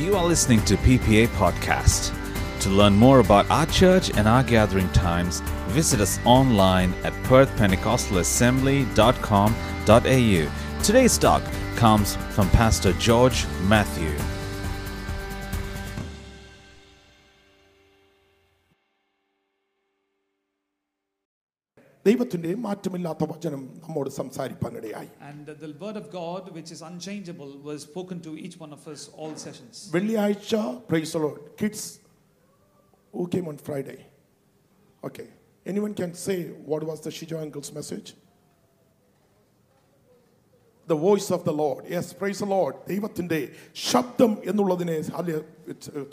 You are listening to PPA Podcast. To learn more about our church and our gathering times, visit us online at perthpentecostalassembly.com.au. Today's talk comes from Pastor George Matthew. ദൈവത്തിൻ്റെ മാറ്റമില്ലാത്ത വചനം നമ്മോട് സംസാരിപ്പാനിടയായി And the word of God, which is unchangeable, was spoken to each one of us all sessions. വെള്ളിയാഴ്ച praise Lord kids who came on Friday? Okay. Anyone can say what was the Shijo uncle's message? The voice of the Lord. Yes, praise the Lord. ദൈവത്തിൻ്റെ ശബ്ദം എന്നുള്ളതിനെ ഹല്ലെ-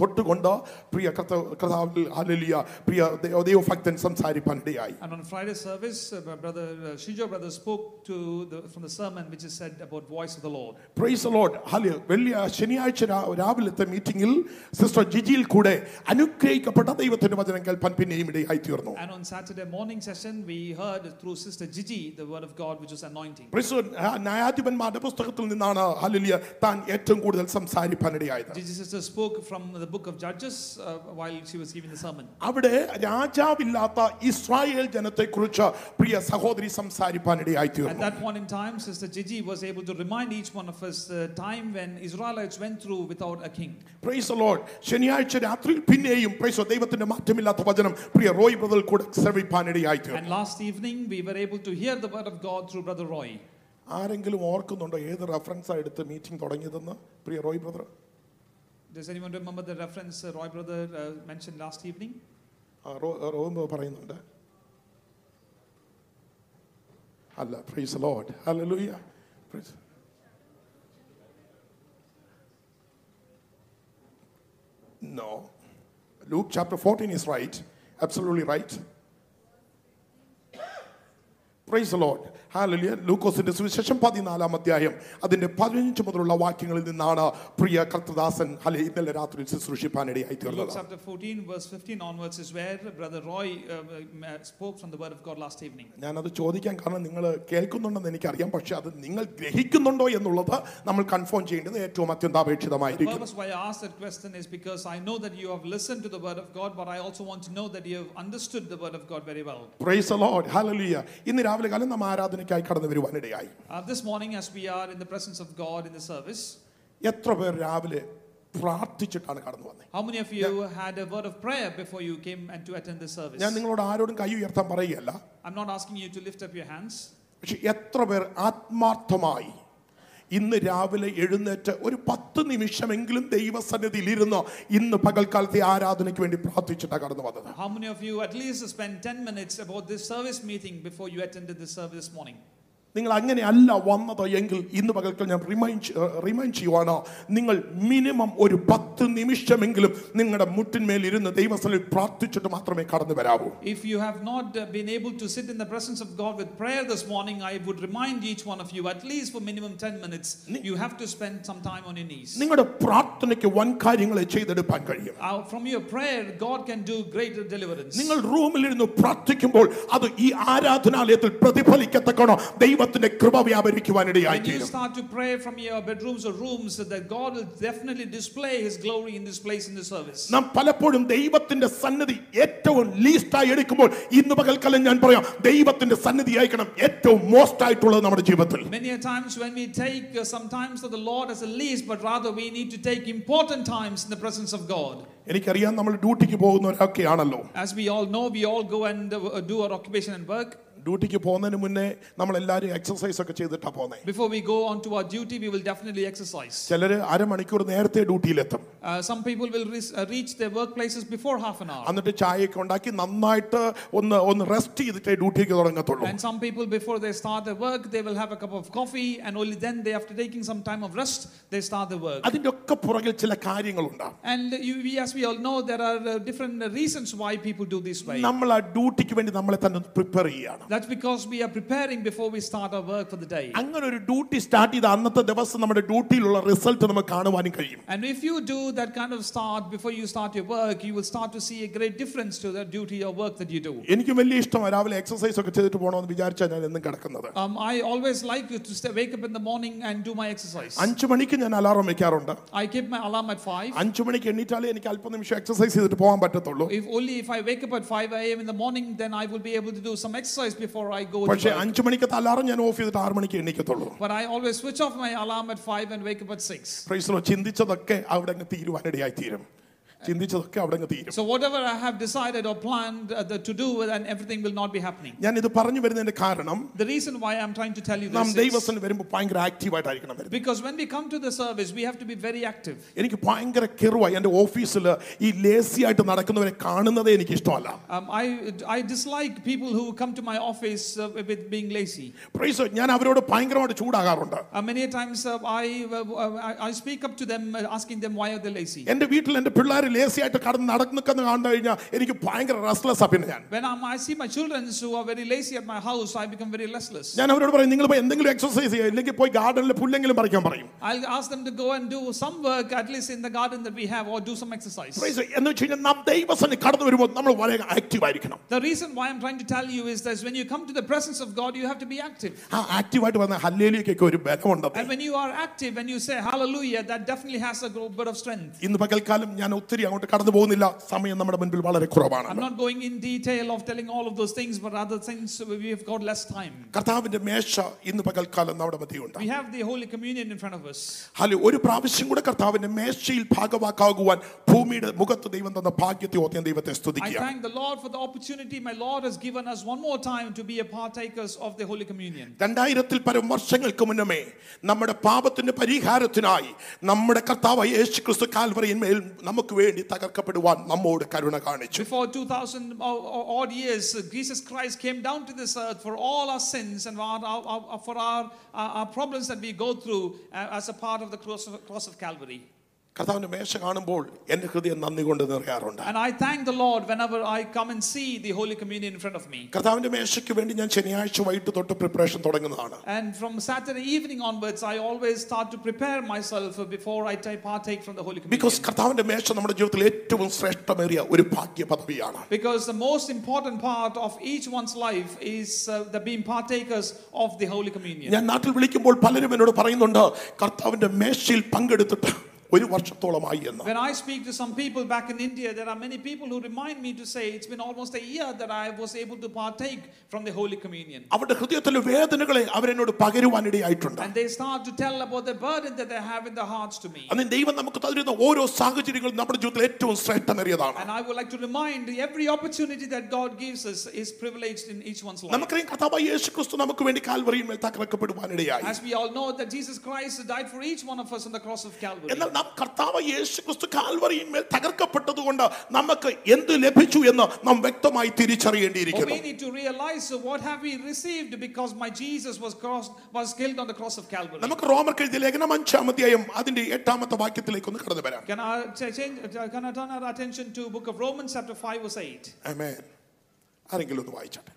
തൊട്ടുകൊണ്ട് പ്രിയ കർത്താവ് കർത്താവിൽ hallelujah, പ്രിയ ദൈവ- ദൈവഭക്തൻ സംസാരിപ്പാൻ ഇടയായി And on Friday service, uh, brother uh, Shijo brother spoke to the, from the sermon which is said about voice of the Lord. Praise the Lord. ഹല്ലെ വെള്ളി ശനിയാഴ്ച രാവിലത്തെ മീറ്റിംഗിൽ സിസ്റ്റർ ജിജിയിൽ കൂടെ അനുഗ്രഹിക്കപ്പെട്ട ദൈവത്തിന്റെ വചനം കേൾപ്പാൻ പിന്നെയും ഇടയായി തീർന്നു And on Saturday morning session, we heard through Sister Gigi the word of God, which was anointing. ന്യായാധിപന്മാരുടെ പുസ്തകത്തിൽ നിന്നാണ് ഹല്ലേലൂയ താൻ ഏറ്റവും കൂടുതൽ സംസാരിപ്പാനിടയായത് Gigi sister spoke from the book of Judges uh, while she was giving the sermon. അവിടെ രാജാവില്ലാത്ത Israel ജനത്തെ കുറിച്ച് പ്രിയ സഹോദരി സംസാരിപ്പാനിടയായി At തീർന്നു that point in time, Sister Gigi was able to remind each one of us the time when Israelites went through without a king. Price the Lord. ശനിയാഴ്ച രാത്രിയിൽ പിന്നെയും price ദൈവത്തിന്റെ മാറ്റമില്ലാത്ത വചനം പ്രിയ റോയ് ബ്രദർ കൂടെ ശ്രവിപ്പാനിടയായി തീർന്നു And last evening, we were able to hear the word of God through Brother Roy. ആരെങ്കിലും ഓർക്കുന്നുണ്ടോ ഏത് റെഫറൻസാണ് എടുത്ത് മീറ്റിംഗ് തുടങ്ങിയതെന്ന് പ്രിയ Roy brother Does anyone remember the reference uh, Roy brother uh, mentioned last evening? Roy brother പറയുന്നുണ്ട് അല്ല price load hallelujah praise No. Luke chapter 14 is right. Absolutely right. Price the Lord. Hallelujah. ലൂക്കോസിന്റെ സുവിശേഷം പതിനാലാം അധ്യായം അതിന്റെ പതിനഞ്ച് മുതലുള്ള വാക്യങ്ങളിൽ നിന്നാണ് പ്രിയ കർത്തദാസൻ ഹലെ ഇന്നലെ രാത്രി ശുശ്രൂഷിപ്പാനിടയായി Luke തീർന്നത് chapter 14, verse 15 onwards is where Brother Roy uh, uh, spoke from the word of God last evening. ഞാനത് ചോദിക്കാൻ കാരണം നിങ്ങൾ കേൾക്കുന്നുണ്ടെന്ന് എനിക്കറിയാം പക്ഷെ അത് നിങ്ങൾ ഗ്രഹിക്കുന്നുണ്ടോ എന്നുള്ളത് നമ്മൾ കൺഫേം ചെയ്യേണ്ടത് ഏറ്റവും The അത്യന്താപേക്ഷിതമായിരിക്കും purpose why I asked that question is because I know that you have listened to the word of God, but I also want to know that you have understood the word of God very well. Price the Lord. Hallelujah. ഇന്ന് രാവിലെ കാലം നാം ആരാധനയ്ക്കായി കടന്നു വരുവാനിടയായി Uh, this morning, as we are in the presence of God in the service, എത്ര പേർ രാവിലെ പ്രാർത്ഥിച്ചിട്ടാണ് കടന്നു വന്നത് how many of you had a word of prayer before you came and to attend the service? ഞാൻ നിങ്ങളോട് ആരോടും കൈ ഉയർത്താൻ പറയുകയല്ല I'm not asking you to lift up your hands. പക്ഷെ എത്ര പേർ ആത്മാർത്ഥമായി ഇന്ന് രാവിലെ എഴുന്നേറ്റ് ഒരു പത്ത് നിമിഷമെങ്കിലും ദൈവസന്നിധിയിൽ ഇരുന്ന് ഇന്ന് പകൽക്കാലത്തെ ആരാധനയ്ക്ക് വേണ്ടി പ്രാർത്ഥിച്ചിട്ടാണ് കടന്നു വന്നത് How many of you at least spent 10 minutes about this service meeting before you attended this service this morning? നിങ്ങൾ അങ്ങനെ അല്ല വന്നത് എങ്കിൽ ഇന്ന് പകൽക്കൽ ഞാൻ റിമൈൻഡ് റിമൈൻഡ് ചെയ്യുവാണ് നിങ്ങൾ മിനിമം ഒരു പത്ത് നിമിഷമെങ്കിലും നിങ്ങളുടെ മുട്ടിന്മേൽ ഇരുന്ന് ദൈവസ്ഥലിൽ പ്രാർത്ഥിച്ചിട്ട് മാത്രമേ കടന്നു വരാവൂ. If you have not been able to sit in the presence of God with prayer this morning I would remind each one of you at least for minimum 10 minutes you have to spend some time on your knees നിങ്ങളുടെ പ്രാർത്ഥനയ്ക്ക് വൻ കാര്യങ്ങളെ ചെയ്തെടുക്കാൻ കഴിയും. From your prayer God can do greater deliverance നിങ്ങൾ റൂമിൽ ഇരുന്ന് പ്രാർത്ഥിക്കുമ്പോൾ അത് ഈ ആരാധനാലയത്തിൽ പ്രതിഫലിക്കത്തക്കണോ? ദൈവ ദൈവത്തിന്റെ കൃപ വ്യാപരിക്കുവാനിടയായി When you തീരും start to pray from your bedrooms or rooms, that God will definitely display His glory in this place in the service. നാം പലപ്പോഴും ദൈവത്തിന്റെ സന്നിധി ഏറ്റവും ലീസ്റ്റായി എടുക്കുമ്പോൾ ഇന്ന് പകൽക്കാലം ഞാൻ പറയാം ദൈവത്തിന്റെ സന്നിധി അയക്കണം ഏറ്റവും മോസ്റ്റ് ആയിട്ടുള്ളത് നമ്മുടെ ജീവിതത്തിൽ Many a times when we take uh, sometimes of the Lord as a least, but rather we need to take important times in the presence of God. എനിക്കറിയാം നമ്മൾ ഡ്യൂട്ടിക്ക് പോകുന്നവരൊക്കെയാണല്ലോ As we all know, we all go and uh, do our occupation and work. ഡ്യൂട്ടിക്ക് പോകുന്നതിന് മുന്നേ നമ്മൾ എല്ലാവരും exercise ഒക്കെ ചെയ്തിട്ടാണ് പോകുന്നത് before we go on to our duty we will definitely exercise ചിലർ അര മണിക്കൂർ നേരത്തെ ഡ്യൂട്ടിയിൽ എത്തും some people will reach the work places before half an hour എന്നിട്ട് ചായയൊക്കെ ഉണ്ടാക്കി നന്നായിട്ട് ഒന്ന് ഒന്ന് റെസ്റ്റ് ചെയ്തിട്ട് ഡ്യൂട്ടിക്ക് തുടങ്ങത്തുള്ളൂ. And some people before they start the work they will have a cup of coffee and only then they after taking some time of rest they start the work അതിന്റെ ഒക്കെ പുറകിൽ ചില കാര്യങ്ങൾ ഉണ്ട് and you we as we all know there are different reasons why people do this why നമ്മൾ ആ ഡ്യൂട്ടിക്ക് വേണ്ടി നമ്മളെ തന്നെ പ്രിപ്പയർ ചെയ്യുകയാണ്. That's because we are preparing before we start our work for the day. അങ്ങനെ ഒരു ഡ്യൂട്ടി സ്റ്റാർട്ട് ചെയ്ത അന്നത്തെ ദിവസം നമ്മുടെ ഡ്യൂട്ടിയിലുള്ള റിസൾട്ട് നമുക്ക് കാണുവാനും കഴിയും And if you do that kind of start before you start your work, you will start to see a great difference to the duty or work that you do. എനിക്ക് വലിയ ഇഷ്ടമാണ് രാവിലെ എക്സസൈസ് ഒക്കെ ചെയ്തിട്ട് പോകണമെന്ന് വിചാരിച്ചാൽ ഞാൻ എന്നും കിടക്കുന്നത് Um, I always like to stay, wake up in the morning and do my exercise. അഞ്ചു മണിക്ക് ഞാൻ അലാറം വെക്കാറുണ്ട് I keep my alarm at 5. അഞ്ചു മണിക്ക് എണ്ണീറ്റാലേ എനിക്ക് അല്പം നിമിഷം എക്സസൈസ് ചെയ്തിട്ട് പോകാൻ പറ്റത്തുള്ളൂ If only if I wake up at 5 a.m. in the morning, then I will be able to do some exercise before I go to പക്ഷേ work. അഞ്ചു മണിക്കത്തെ alarm ഞാൻ of ചെയ്തിട്ട് ആറ് മണിക്ക് എണ്ണിക്കത്തുള്ളൂ But I always switch off my alarm at 5 and wake up at 6. പ്രൈസലോ ചിന്തിച്ചതൊക്കെ അവിടെ അങ്ങ് തീരുവാനിടയായി തീരും ചിന്തിച്ചതൊക്കെ അവിടെ അങ്ങ് തീരും So whatever I have decided or planned uh, the, to do, then everything will not be happening. ഞാൻ ഇത് പറഞ്ഞു വരുന്നതിന്റെ കാരണം The reason why I'm trying to tell you നാം this is ദൈവത്തിന് വരുമ്പോൾ ഭയങ്കര ആക്റ്റീവായിട്ടായിരിക്കണം വരുന്നത് because when we come to the service, we have to be very active. എനിക്ക് ഭയങ്കര കെറുവായി എൻ്റെ ഓഫീസിൽ ഈ ലേസി ആയിട്ട് നടക്കുന്നവരെ കാണുന്നതേ എനിക്ക് ഇഷ്ടമല്ല Um, I, I dislike people who come to my office uh, with being lazy. Price ഞാൻ അവരോട് ഭയങ്കരമായിട്ട് ചൂടാകാറുണ്ട് Uh, many times uh, I, uh, I, I speak up to them uh, asking them why are they lazy. എൻ്റെ വീട്ടിൽ എൻ്റെ പിള്ളേർ lazy ആയിട്ട് കടന്ന് നടക്കുന്ന കണ്ടു കഴിഞ്ഞാൽ എനിക്ക് ഭയങ്കര റെസ്ലെസ് പിന്നെ ഞാൻ When I'm, I see my children who are very lazy at my house, I become very restless. ഞാൻ അവരോട് പറയും നിങ്ങൾ പോയി എന്തെങ്കിലും എക്സസൈസ് ചെയ്യുക ഇല്ലെങ്കിൽ പോയി ഗാർഡനിൽ പുല്ലെങ്കിലും പറിക്കാൻ പറയും I'll ask them to go and do some work, at least in the garden that we have, or do some exercise. Praise God. എന്ന് വെച്ച് കഴിഞ്ഞാൽ നാം ദൈവസന് കടന്നു വരുമ്പോൾ നമ്മൾ വളരെ ആക്റ്റീവ് ആയിരിക്കണം The reason why I'm trying to tell you is that when you come to the presence of God, you have to be active. ആ ആക്റ്റീവായിട്ട് വന്ന ഹല്ലേലിയൊക്കെ ഒരു ബലമുണ്ട് And when you are active and you say hallelujah, that definitely has a gro- bit of strength. ഇന്ന് പകൽക്കാലം ഞാൻ ഒത്തിരി അങ്ങോട്ട് കടന്നു പോകുന്നില്ല സമയം നമ്മുടെ മുൻപിൽ വളരെ കുറവാണ് I'm not going in detail of telling all of those things, but other things we have got less time. കർത്താവിന്റെ മേശ ഇന്ന് പകൽക്കാലം നമ്മുടെ മധ്യയുണ്ട് We have the Holy Communion in front of us. Hello ഒരു പ്രാവശ്യം കൂടെ കർത്താവിന്റെ മേശയിൽ ഭാഗവാക്കാകുവാൻ ഭൂമിയുടെ മുഖത്ത് ദൈവം തന്ന ഭാഗ്യത്തെ ഓർത്ത് ഞാൻ ദൈവത്തെ I സ്തുതിക്കുക thank the Lord for the opportunity my Lord has given us one more time to be a partakers of the Holy Communion. രണ്ടായിരത്തിൽ പരം വർഷങ്ങൾക്ക് മുന്നമേ നമ്മുടെ പാപത്തിന്റെ പരിഹാരത്തിനായി നമ്മുടെ കർത്താവ് യേശു ക്രിസ്തു കാൽവറിയിന്മേൽ നമുക്ക് വേണ്ടി തകർക്കപ്പെടുവാൻ നമ്മോട് കരുണ കാണിച്ചു Before 2000 o- o- odd years, uh, Jesus Christ came down to this earth for all our sins and our, our, our- for our, our, our problems that we go through uh, as a part of the cross of, cross of Calvary. കർത്താവിന്റെ മേശ കാണുമ്പോൾ എന്റെ ഹൃദയം നന്ദി കൊണ്ട് നിറയാറുണ്ട് And I thank the Lord whenever I come and see the Holy Communion in front of me. കർത്താവിന്റെ മേശയ്ക്ക് വേണ്ടി ഞാൻ ശനിയാഴ്ച വൈകിട്ട് തൊട്ട് പ്രിപ്പറേഷൻ തുടങ്ങുന്നതാണ് And from Saturday evening onwards, I always start to prepare myself before I ta- partake from the Holy Communion. Because കർത്താവിന്റെ മേശ നമ്മുടെ ജീവിതത്തിൽ ഏറ്റവും ശ്രേഷ്ഠമേറിയ ഒരു ഭാഗ്യ പദവിയാണ് Because the most important part of each one's life is uh, the being partakers of the Holy Communion. ഞാൻ നാട്ടിൽ വിളിക്കുമ്പോൾ പലരും എന്നോട് പറയുന്നുണ്ട് കർത്താവിന്റെ മേശയിൽ പങ്കെടുത്തിട്ട് ഒരു വർഷത്തോളമായി എന്ന് When I speak to some people back in India, there are many people who remind me to say it's been almost a year that I was able to partake from the Holy Communion. അവരുടെ ഹൃദയത്തിലെ വേദനകളെ അവരെന്നോട് പകരുവാനിടയായിട്ടുണ്ട് And they start to tell about the burden that they have in their hearts to me. അന്ന് ദൈവം നമുക്ക് തരുന്ന ഓരോ സാഹചര്യങ്ങളും നമ്മുടെ ജീവിതത്തിൽ ഏറ്റവും ശ്രേഷ്ഠമേറിയതാണ് And I would like to remind every opportunity that God gives us is privileged in each one's life. നമുക്കറിയാം കർത്താവ് യേശു ക്രിസ്തു നമുക്ക് വേണ്ടി കാൽവറിയിൽ തകർക്കപ്പെടുവാനിടയായി As we all know that Jesus Christ died for each one of us on the cross of Calvary. എന്നാൽ നാം കർത്താവ് യേശു ക്രിസ്തു കാൽവറിയിന്മേൽ തകർക്കപ്പെട്ടതുകൊണ്ട് നമുക്ക് എന്ത് ലഭിച്ചു എന്ന് നാം വ്യക്തമായി തിരിച്ചറിയേണ്ടിയിരിക്കുന്നു we need to realize what have we received because my Jesus was crossed, was killed on the cross of Calvary. നമുക്ക് റോമർ എഴുതിയ ലേഖനം അഞ്ചാം അധ്യായം അതിന്റെ എട്ടാമത്തെ വാക്യത്തിലേക്ക് ഒന്ന് കടന്നു വരാം Can I, change, can I turn our attention to book of Romans chapter 5 verse 8? amen ആരെങ്കിലും ഒന്ന് വായിച്ചോട്ടെ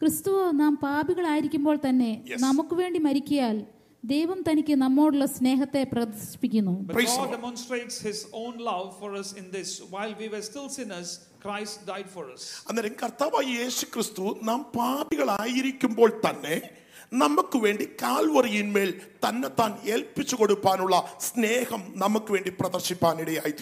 ക്രിസ്തു നാം പാപികളായിരിക്കുമ്പോൾ തന്നെ Yes. നമുക്ക് വേണ്ടി മരിക്കിയാൽ ദൈവം തനിക്ക് നമ്മോടുള്ള സ്നേഹത്തെ പ്രദർശിപ്പിക്കുന്നു. അന്നേരം കർത്താവായ യേശു ക്രിസ്തു നാം പാപികളായിരിക്കുമ്പോൾ തന്നെ നമുക്ക് വേണ്ടി കാൽവറിയിന്മേൽ തന്നെത്താൻ ഏൽപ്പിച്ചു കൊടുക്കാനുള്ള സ്നേഹം നമുക്ക് വേണ്ടി പ്രദർശിപ്പാൻ ഇടയായി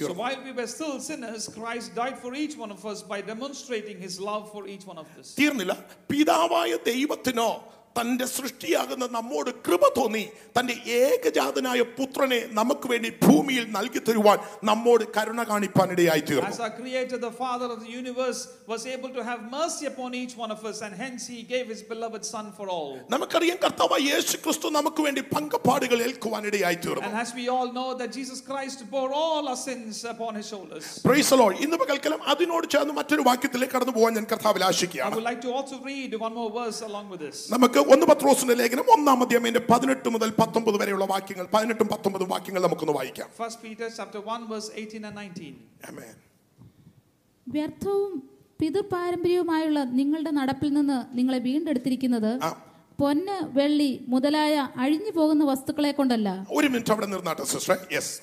തീർന്നില്ല. പിതാവായ ദൈവത്തിനോ തന്റെ സൃഷ്ടിയാകുന്ന നമ്മോട് കൃപ തോന്നി തന്റെ ഏകജാതനായ പുത്രനെ നമുക്ക് വേണ്ടി ഭൂമിയിൽ നൽകി തരുവാൻ നമ്മോട് കരുണ കാണിപ്പാനിടയായി As തീർന്നു our Creator, the Father of the universe, was able to have mercy upon each one of us, and hence He gave His beloved Son for all. നമുക്കറിയാം കർത്താവ് യേശു ക്രിസ്തു നമുക്ക് വേണ്ടി പങ്കപ്പാടുകൾ ഏൽക്കുവാനിടയായി തീർന്നു And as we all know that Jesus Christ bore all our sins upon His shoulders. Praise the Lord. ഇന്ന് പകൽക്കാലം അതിനോട് ചേർന്ന് മറ്റൊരു വാക്യത്തിലേക്ക് കടന്നു പോകാൻ ഞാൻ കർത്താവിൽ I ആശിക്കുകയാണ് would like to also read one more verse along with this. നമുക്ക് ഒന്ന് പത്രോസിന്റെ ലേഖനം ഒന്നാം അധ്യായത്തിന്റെ പതിനെട്ട് മുതൽ പത്തൊമ്പത് വരെയുള്ള വാക്യങ്ങൾ പതിനെട്ടും പത്തൊമ്പതും വാക്യങ്ങൾ നമുക്കൊന്ന് വായിക്കാം First Peter chapter 1, verse 18 and 19. Amen. വ്യർത്ഥവും പിതൃപാരമ്പര്യവുമായുള്ള നിങ്ങളുടെ നടപ്പിൽ നിന്ന് നിങ്ങളെ വീണ്ടെടുത്തിരിക്കുന്നത്. പൊന്ന് വെള്ളി മുതലായ അഴിഞ്ഞു പോകുന്ന വസ്തുക്കളെ കൊണ്ടല്ല ഒരു മിനിറ്റ് അവിടെ നിർന്നാട്ടെ സിസ്റ്റർ യെസ്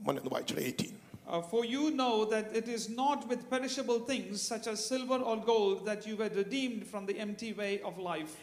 മോനെ വായിച്ചു വായിച്ചോളെ eighteen Uh, for you know that it is not with perishable things such as silver or gold that you were redeemed from the empty way of life.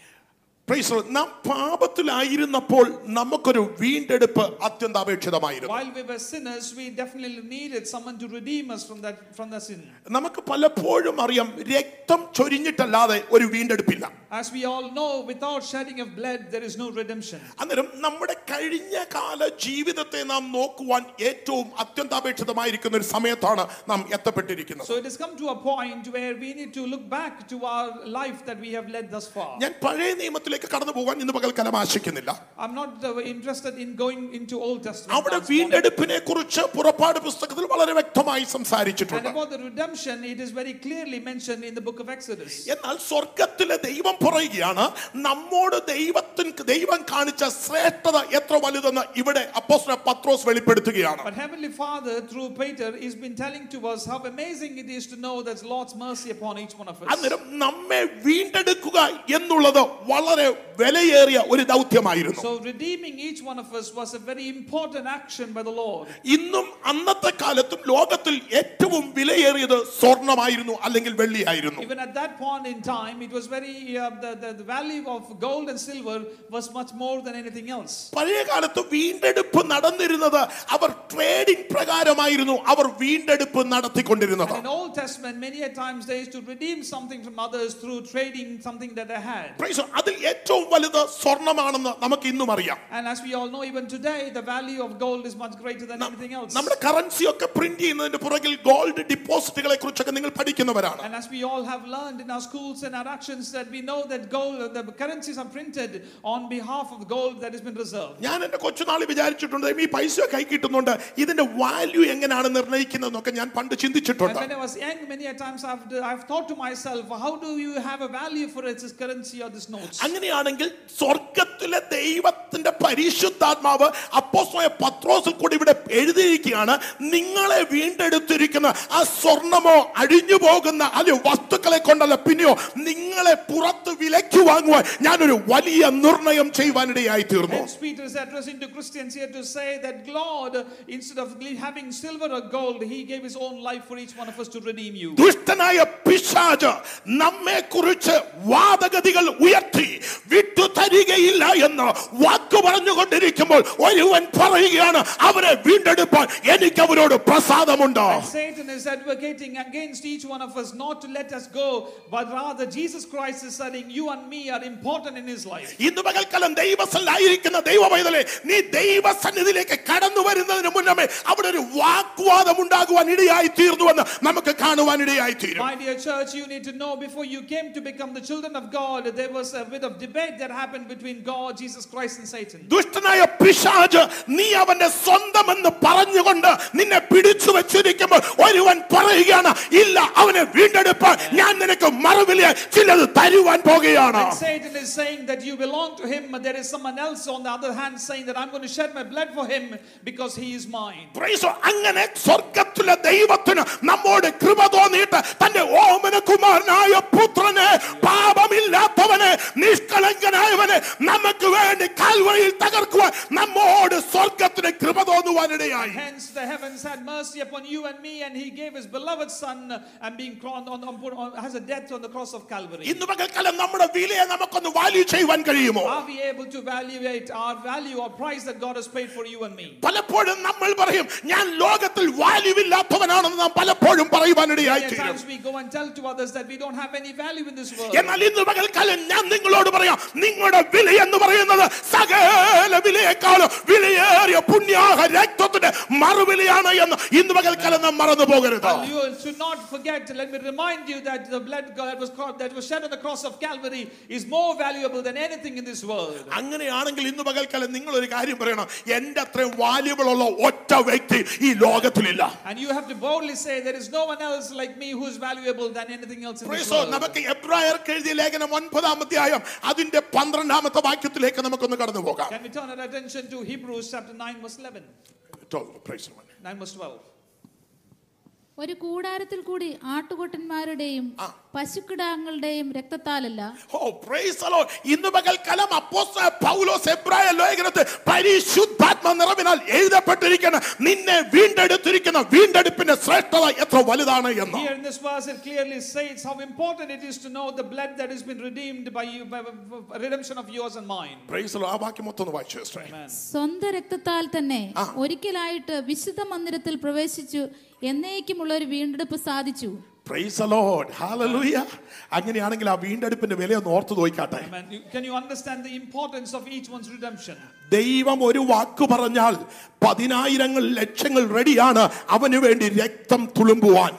നാം പാപത്തിലായിരുന്നപ്പോൾ നമുക്കൊരു വീണ്ടെടുപ്പ് അത്യന്താപേക്ഷിതമായിരുന്നു While we were sinners, we definitely needed someone to redeem us from that from the sin. നമുക്ക് പലപ്പോഴും അറിയാം രക്തം ചൊരിഞ്ഞിട്ടല്ലാതെ ഒരു വീണ്ടെടുപ്പില്ല As we all know, without shedding of blood, there is no redemption. അന്നേരം നമ്മുടെ കഴിഞ്ഞ കാല ജീവിതത്തെ നാം നോക്കുവാൻ ഏറ്റവും അത്യന്താപേക്ഷിതമായിരിക്കുന്ന ഒരു സമയത്താണ് നാം എത്തപ്പെട്ടിരിക്കുന്നത് So it has come to a point where we need to look back to our life that we have led thus far. ഞാൻ പഴയ അവിടേക്ക് കടന്നു പോകാൻ ഇന്ന് പകൽക്കാലം ആശിക്കുന്നില്ല. അവിടെ വീണ്ടെടുപ്പിനെ കുറിച്ച് പുറപ്പാട് പുസ്തകത്തിൽ വളരെ വ്യക്തമായി സംസാരിച്ചിട്ടുണ്ട്. എന്നാൽ സ്വർഗത്തിലെ ദൈവം പറയുകയാണ് നമ്മോട് ദൈവത്തിന് ദൈവം കാണിച്ച ശ്രേഷ്ഠത എത്ര വലുതെന്ന് ഇവിടെ പത്രോസ് വെളിപ്പെടുത്തുകയാണ്. നമ്മെ വീണ്ടെടുക്കുക എന്നുള്ളത് വളരെ വിലയേറിയ ഒരു ദൗത്യമായിരുന്നു So redeeming each one of us was a very important action by the Lord. ഇന്നും അന്നത്തെ കാലത്തും ലോകത്തിൽ ഏറ്റവും വിലയേറിയത് സ്വർണമായിരുന്നു അല്ലെങ്കിൽ വെള്ളിയായിരുന്നു Even at that point in time, it was very, uh, the, the, the value of gold and silver was much more than anything else. പഴയ കാലത്ത് വീണ്ടെടുപ്പ് നടന്നിരുന്നത് അവർ ട്രേഡിംഗ് പ്രകാരമായിരുന്നു അവർ വീണ്ടെടുപ്പ് നടത്തിക്കൊണ്ടിരുന്നത് And in Old Testament, many a times they used to redeem something from others through trading something that they had. Praise God. അതിൽ ഏറ്റവും വലുത് സ്വർണമാണെന്ന് നമുക്ക് ഇന്നും അറിയാം And as we all know, even today, the value of gold is much greater than anything else. നമ്മുടെ currency ഒക്കെ print ചെയ്യുന്നതിന്റെ പുറകിൽ ഗോൾഡ് ഡിപ്പോസിറ്റുകളെ കുറിച്ചൊക്കെ നിങ്ങൾ പഠിക്കുന്നവരാണ് And as we all have learned in our schools and our actions, that we know that gold, the currencies are printed on behalf of gold that has been reserved. ഞാൻ എന്റെ കൊച്ചുനാളിൽ വിചാരിച്ചിട്ടുണ്ട് ഈ പൈസ കൈ കിട്ടുന്നുണ്ട് ഇതിന്റെ വാല്യൂ എങ്ങനെയാണ് നിർണ്ണയിക്കുന്നതെന്നൊക്കെ ഞാൻ പണ്ട് And ചിന്തിച്ചിട്ടുണ്ട് when I was young, many a times I've, I've thought to myself, how do you have a value for it, this currency or this notes? അങ്ങനെയാണെങ്കിൽ സ്വർഗത്തിലെ ദൈവത്തിന്റെ പരിശുദ്ധാത്മാവ് അപ്പോസ്തലനായ പത്രോസിൽ കൂടി ഇവിടെ എഴുതിയിരിക്കുകയാണ് നിങ്ങളെ വീണ്ടെടുത്തിരിക്കുന്ന ആ സ്വർണമോ അഴിഞ്ഞു പോകുന്ന അല്ലെ വസ്തുക്കളെ കൊണ്ടല്ല പിന്നെയോ നിങ്ങളെ പുറത്ത് വിലയ്ക്ക് വാങ്ങുവാൻ ഞാനൊരു വലിയ നിർണയം ചെയ്യുവാനിടയായി തീർന്നു Hence, Peter is addressing to Christians here to say that God, instead of having silver or gold, he gave his own life for each one of us to redeem you. ദുഷ്ടനായ പിശാജ് നമ്മെ കുറിച്ച് വാദഗതികൾ ഉയർത്തി വിട്ടു തരികയില്ല എന്ന് വാക്ക് പറഞ്ഞുകൊണ്ടിരിക്കുമ്പോൾ ഒരുവൻ പറയുകയാണ് അവരെ വീണ്ടെടുപ്പാൻ എനിക്ക് അവരോട് പ്രസാദമുണ്ട് And Satan is advocating against each one of us not to let us go, but rather Jesus Christ is saying, You and me are important in his life. ഇന്ന് പകൽക്കാലം ദൈവസല്ലായിരിക്കുന്ന ദൈവ പൈതലെ നീ ദൈവസന്നിധിയിലേക്ക് കടന്നു വരുന്നതിന് മുന്നമേ അവിടെ ഒരു വാഗ്വാദം ഉണ്ടാകുവാൻ ഇടയായി തീർന്നുവെന്ന് നമുക്ക് കാണുവാൻ ഇടയായി തീരും My dear church, you need to know before you came to become the children of God, there was a bit of debate that happened between God, Jesus Christ, and Satan. ദുഷ്ടനായ പിശാജ് നീ അവന്റെ സ്വന്തമെന്ന് പറഞ്ഞുകൊണ്ട് നിന്നെ പിടിച്ചു വെച്ചിരിക്കുമ്പോൾ ഒരുവൻ പറയുകയാണ് ഇല്ല അവനെ വീണ്ടെടുപ്പാൻ ഞാൻ നിനക്ക് മറുവില ചിലത് തരുവാൻ പോകുകയാണ് And Satan is saying that you belong to him, but there is someone else on the other hand saying that I'm going to shed my blood for him because he is mine. Praise God. അങ്ങനെ സ്വർഗത്തിലെ ദൈവത്തിന് നമ്മോട് കൃപ തോന്നിയിട്ട് തന്റെ ഓമന കുമാരനായ പുത്രനെ പാപമില്ലാത്തവനെ നിഷ്കളങ്കനായവനെ നമുക്ക് വേണ്ടി കാൽവഴിയിൽ തകർക്കുവാൻ നമ്മോട് സ്വർഗത്തിന് കൃപ തോന്നുവാനിടയായി Hence, the heavens had mercy upon you and me, and He gave His beloved Son and being crowned on, on, on as a death on the cross of Calvary. ഇന്ന് പകൽക്കാലം നമ്മുടെ വിലയെ നമുക്കൊന്ന് വാല്യൂ ചെയ്യുവാൻ കഴിയുമോ Are we able to evaluate our value or price that God has paid for you and me? പലപ്പോഴും നമ്മൾ പറയും ഞാൻ ലോകത്തിൽ വാല്യൂ ഇല്ലാത്തവനാണെന്ന് നാം പലപ്പോഴും പറയുവാനിടയായി Many തീരും times we go and tell to others that we don't have any value in this world. എന്നാൽ ഇന്ന് പകൽക്കാലം ഞാൻ നിങ്ങളോട് പറയാം നിങ്ങളുടെ വില എന്ന് പറയുന്നത് സകല വിലയെക്കാളും വിലയേറിയ പുണ്യാഹ രക്തത്തിന്റെ മറുവിലയാണ് എന്ന് ഇന്ന് പകൽക്കാലം നാം മറന്നു പോകരുത് And you should not forget, let me remind you that the blood that was, cro- that was shed on the cross of Calvary is more valuable than anything in this world. അങ്ങനെയാണെങ്കിൽ ഇന്ന് പകൽക്കാലം നിങ്ങൾ ഒരു കാര്യം പറയണം എന്റെ അത്രയും valuable ഉള്ള ഒറ്റ വ്യക്തി ഈ ലോകത്തിലില്ല And you have to boldly say, There is no one else like me who is valuable than anything else in this Praise God. world. നമുക്ക് എബ്രായർക്ക് എഴുതിയ ലേഖനം ഒൻപതാം അധ്യായം അതിന്റെ പന്ത്രണ്ടാമത്തെ വാക്യത്തിലേക്ക് നമുക്കൊന്ന് കടന്നു പോകാം Can we turn our attention to Hebrews chapter 9, verse 11? 12, praise the Lord. 9 verse 12. ഒരു കൂടാരത്തിൽ കൂടി ആട്ടുകൊട്ടന്മാരുടെയും പശുക്കിടാങ്ങളുടെയും രക്തത്താലല്ല. Oh praise Lord Lord. ഇന്ന് പകൽക്കാലം അപ്പോസ്തല പൗലോസ് എബ്രായ ലേഖനത്തിൽ പരിശുദ്ധാത്മ നിറവിനാൽ എഴുതപ്പെട്ടിരിക്കുന്ന. നിന്നെ വീണ്ടെടുത്തിരിക്കുന്ന വീണ്ടെടുപ്പിന്റെ ശ്രേഷ്ഠത എത്ര വലുതാണ് എന്ന്. Here in this verse, it clearly says how important it is to know the blood that has been redeemed by you, by redemption of yours and mine. Praise the ആ വാക്യം മൊത്തം ഒന്ന് വായിച്ചു. സ്വന്തം രക്തത്താൽ തന്നെ ഒരിക്കലായിട്ട് വിശുദ്ധ മന്ദിരത്തിൽ പ്രവേശിച്ചു എന്നേക്കുമുള്ള ഒരു വീണ്ടെടുപ്പ് സാധിച്ചു Praise ലോർഡ് Lord. Hallelujah. അങ്ങനെയാണെങ്കിൽ ആ വീണ്ടെടുപ്പിന്റെ വില ഒന്ന് ഓർത്തു നോക്കാട്ടെ Can you understand the importance of each one's redemption? ദൈവം ഒരു വാക്ക് പറഞ്ഞാൽ പതിനായിരങ്ങൾ ലക്ഷങ്ങൾ റെഡിയാണ് അവന് വേണ്ടി രക്തം തുളുമ്പുവാൻ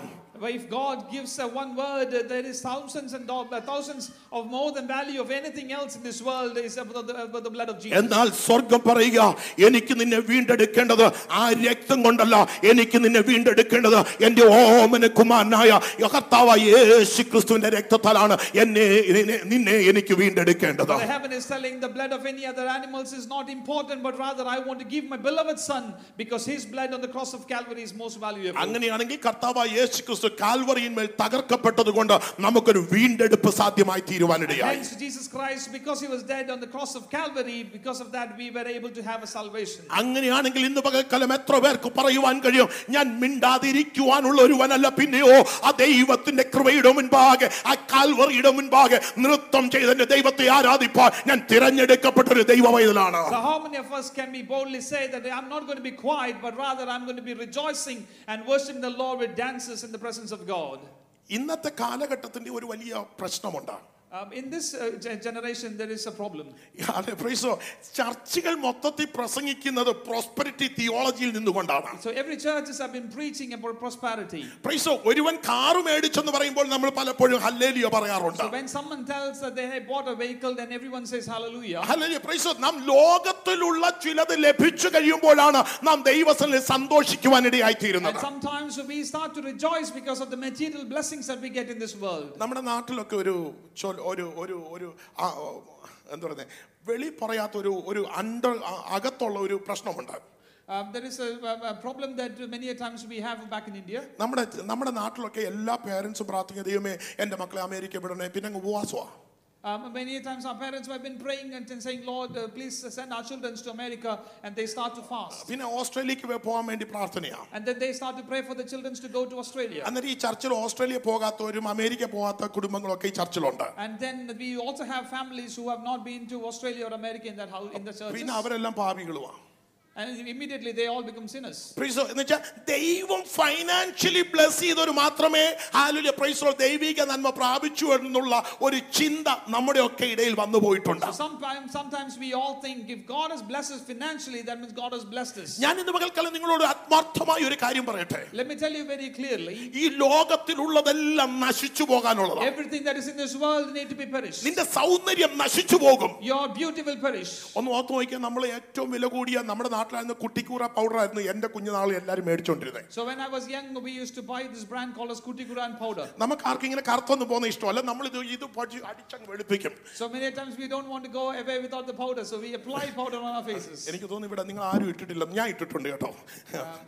If God gives a one word, uh, there is thousands and do- uh, thousands of more than value of anything else in this world is about the, about the blood of Jesus. എന്നാൽ സ്വർഗം പറയുക എനിക്ക് നിന്നെ വീണ്ടെടുക്കേണ്ടത് ആ രക്തം കൊണ്ടല്ല എനിക്ക് നിന്നെ വീണ്ടെടുക്കേണ്ടത് എന്റെ ഓമന കുമാരനായ കർത്താവ് യേശു ക്രിസ്തുവിന്റെ രക്തത്താലാണ് എന്നെ നിന്നെ- നിന്നെ എനിക്ക് വീണ്ടെടുക്കേണ്ടത് The heaven is telling the blood of any other animals is not important, but rather I want to give my beloved Son because His blood on the cross of Calvary is most valuable. അങ്ങനെയാണെങ്കിൽ കർത്താവ് യേശു ക്രിസ്തു കാൽവറിയിന്മേൽ തകർക്കപ്പെട്ടത് കൊണ്ട് നമുക്കൊരു വീണ്ടെടുപ്പ് സാധ്യമായി തീരുവാനിടയായി Hence, Jesus Christ, because He was dead on the cross of Calvary, because of that we were able to have a salvation. അങ്ങനെയാണെങ്കിൽ ഇന്ന് പകൽക്കാലം എത്ര പേർക്ക് പറയുവാൻ കഴിയും ഞാൻ മിണ്ടാതിരിക്കുവാനുള്ള ഒരുവനല്ല പിന്നെയോ ആ ദൈവത്തിന്റെ കൃപയുടെ മുൻപാകെ ആ കാൽവറിയുടെ മുൻപാകെ നൃത്തം ചെയ്തെന്റെ ദൈവത്തെ ആരാധിപ്പാൻ ഞാൻ തിരഞ്ഞെടുക്കപ്പെട്ട ഒരു ദൈവവൈതലാണ് So, how many of us can we boldly say that I'm not going to be quiet, but rather I'm going to be rejoicing and worshiping the Lord with dances in the presence of God? ഇന്നത്തെ കാലഘട്ടത്തിന്റെ ഒരു വലിയ പ്രശ്നമുണ്ട് Um, in this uh, ge- generation, there is a problem. അതെ, praise the Lord. ചർച്ചുകൾ മൊത്തത്തിൽ പ്രസംഗിക്കുന്നത് prosperity തിയോളജിയിൽ നിന്നുകൊണ്ടാണ് So, every churches have been preaching about prosperity. Praise the Lord. ഒരുവൻ കാറ് മേടിച്ചെന്ന് പറയുമ്പോൾ നമ്മൾ പലപ്പോഴും ഹല്ലേലിയ പറയാറുണ്ട് So, when someone tells that they have bought a vehicle, then everyone says hallelujah. Hallelujah. Praise the Lord. നാം ലോകത്തിലുള്ള ചിലത് ലഭിച്ചു കഴിയുമ്പോഴാണ് നാം ദൈവത്തിൽ സന്തോഷിക്കുവാൻ ഇടയായി And തീരുന്നത് sometimes we start to rejoice because of the material blessings that we get in this world. നമ്മുടെ നാട്ടിലൊക്കെ ഒരു ചൊൽ- ഒരു ഒരു ഒരു എന്താ പറയുന്നത് വെളി പറയാത്ത ഒരു ഒരു അണ്ടർ അകത്തുള്ള ഒരു പ്രശ്നമുണ്ട് Um, there is a, a, problem that many a times we have back in India. നമ്മുടെ നമ്മുടെ നാട്ടിലൊക്കെ എല്ലാ പേരൻസും പ്രാർത്ഥിക്കുന്ന ദൈവമേ എന്റെ മക്കളെ അമേരിക്ക വിടണേ പിന്നെ അങ്ങ് Um, many a times our parents have been praying and saying, Lord, uh, please send our children to America, and they start to fast. പിന്നെ ഓസ്ട്രേലിയക്ക് വേ- പോകാൻ വേണ്ടി പ്രാർത്ഥനയാണ് And then they start to pray for the children to go to Australia. അന്നേരം ഈ ചർച്ചിൽ Australia പോകാത്തവരും America പോകാത്ത കുടുംബങ്ങളൊക്കെ ഈ ചർച്ചിലുണ്ട് And then we also have families who have not been to Australia or America in that house, in the churches. പിന്നെ അവരെല്ലാം പാപികളുമാണ് And immediately they all become sinners. പ്രൈസോ എന്ന് വെച്ചാൽ ദൈവം financially bless ചെയ്തവർ മാത്രമേ ഹാലുലിയ പ്രൈസോ ദൈവിക നന്മ പ്രാപിച്ചു എന്നുള്ള ഒരു ചിന്ത നമ്മുടെ ഒക്കെ ഇടയിൽ വന്നു പോയിട്ടുണ്ട് So sometimes, sometimes we all think if God has blessed us financially, that means God has blessed us. ഞാൻ ഇന്ന് പകൽക്കാലം നിങ്ങളോട് ആത്മാർത്ഥമായ ഒരു കാര്യം പറയട്ടെ Let me tell you very clearly, ഈ ലോകത്തിലുള്ളതെല്ലാം നശിച്ചു പോകാനുള്ളതാണ് everything that is in this world need to be perished. നിന്റെ സൗന്ദര്യം നശിച്ചു പോകും Your beauty will perish. ഒന്ന് ഓർത്ത് നോക്കിയാൽ നമ്മൾ ഏറ്റവും വില കൂടിയ നമ്മുടെ നാട്ടിലായിരുന്നു കുട്ടിക്കൂറ പൗഡർ ആയിരുന്നു എന്റെ കുഞ്ഞുനാൾ എല്ലാവരും മേടിച്ചോണ്ടിരുന്നത് So when I was young, we used to buy this brand called as Kutikuran powder. നമുക്ക് ആർക്കും ഇങ്ങനെ കറുത്തൊന്നും പോകുന്ന ഇഷ്ടമല്ല നമ്മൾ ഇത് ഇത് അടിച്ചങ്ങ് വെളുപ്പിക്കും So many times we don't want to go away without the powder, so we apply powder on our faces. എനിക്ക് തോന്നുന്നു ഇവിടെ നിങ്ങൾ ആരും ഇട്ടിട്ടില്ല ഞാൻ ഇട്ടിട്ടുണ്ട് കേട്ടോ Um,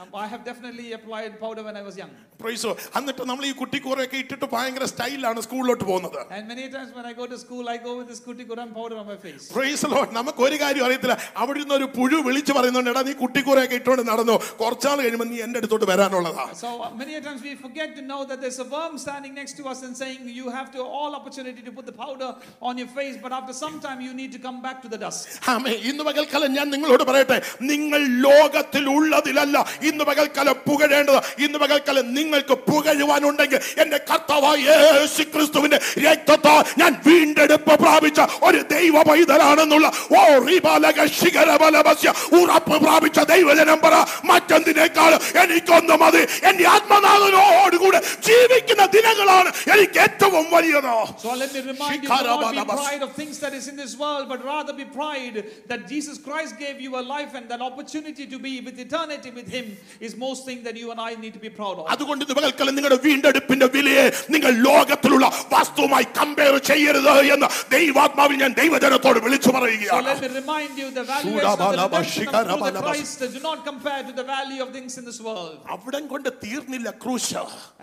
Um, I have definitely applied powder when I was young. പ്രൈസോ എന്നിട്ട് നമ്മൾ ഈ കുട്ടിക്കൂറയൊക്കെ ഇട്ടിട്ട് ഭയങ്കര സ്റ്റൈലാണ് സ്കൂളിലോട്ട് പോകുന്നത്. And many times when I go to school, I go with this Cuticura and powder on my face. Praise Lord നമുക്ക് ഒരു കാര്യം അറിയത്തില്ല. അവിടെ നിന്ന് ഒരു പുഴു വിളിച്ചു പറയുന്നുണ്ട് എടാ നീ കുട്ടിക്കൂറയൊക്കെ ഇട്ടുകൊണ്ട് നടന്നു. കുറച്ചാൾ കഴിയുമ്പോൾ നീ എൻ്റെ അടുത്തോട്ട് വരാനുള്ളതാ. So uh, many times we forget to know that there's a worm standing next to us and saying, You have to all opportunity to put the powder on your face, but after some time you need to come back to the dust. ആമേ ഇന്ന് പകൽക്കാലം ഞാൻ നിങ്ങളോട് പറയട്ടെ. നിങ്ങൾ ലോകത്തിലുള്ളതിലല്ല. ഈ ഇന്ന് പകൽക്കാലം പുകഴേണ്ടത് ഇന്ന് പകൽക്കാലം നിങ്ങൾക്ക് പുകഴുവാനുണ്ടെങ്കിൽ എന്റെ കർത്താവായ യേശു ക്രിസ്തുവിന്റെ രക്തത്താൽ ഞാൻ വീണ്ടെടുപ്പ് പ്രാപിച്ച ഒരു ദൈവ പൈതലാണെന്നുള്ള ഓ റിബാലക ശിഖരബലമസ്യ ഉറപ്പ് പ്രാപിച്ച ദൈവജനം പറ മറ്റെന്തിനേക്കാൾ എനിക്കൊന്നും മതി എന്റെ ആത്മനാഥനോടുകൂടെ ജീവിക്കുന്ന ദിനങ്ങളാണ് എനിക്ക് ഏറ്റവും വലിയത് So let me remind you, do not be Shikarabalabas. pride of things that is in this world, but rather be pride that Jesus Christ gave you a life and that opportunity to be with eternity with Him is most thing that you and I need to be proud of. അതുകൊണ്ട് ഇന്ന് പകൽക്കാലം നിങ്ങളുടെ വീണ്ടെടുപ്പിന്റെ വിലയെ നിങ്ങൾ ലോകത്തിലുള്ള വസ്തുവുമായി compare ചെയ്യരുത് എന്ന് ദൈവാത്മാവിൽ ഞാൻ ദൈവജനത്തോട് വിളിച്ചു So പറയുകയാണ് let me remind you the valuation of the redemption of through the Christ do not compare to the value of things in this world. അവിടം കൊണ്ട് തീർന്നില്ല ക്രൂശ്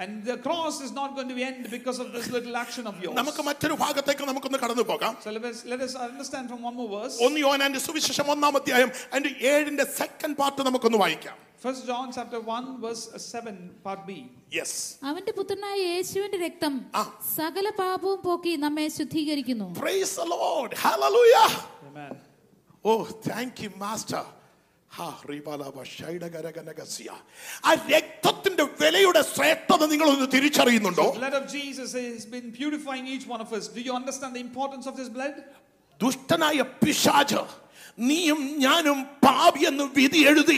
And the cross is not going to end because of this little action of yours. നമുക്ക് മറ്റൊരു ഭാഗത്തേക്ക് നമുക്കൊന്ന് കടന്നു പോകാം So let us, let us understand from one more verse. ഒന്ന് യോനാന്റെ സുവിശേഷം ഒന്നാം അധ്യായം അതിന്റെ ഏഴിന്റെ സെക്കൻഡ് പാർട്ട് നമുക്കൊന്ന് വായിക്കാം First John chapter 1 verse 7 part B. Yes അവന്റെ പുത്രനായ യേശുവിന്റെ രക്തം ആ. സകല പാപവും പോക്കി നമ്മെ ശുദ്ധീകരിക്കുന്നു praise the Lord hallelujah Amen. Oh thank you master ഹാ, റീബാലാബ ഷൈഡഗരഗനഗസ്യ. ആ രക്തത്തിന്റെ വിലയുടെ ശ്രേഷ്ഠത നിങ്ങളൊന്ന് തിരിച്ചറിയുന്നുണ്ടോ The blood of Jesus has been purifying each one of us. Do you understand the importance of this blood? ദുഷ്ടനായ പിശാച് നീയും ഞാനും പാപി എന്ന് വിധി എഴുതി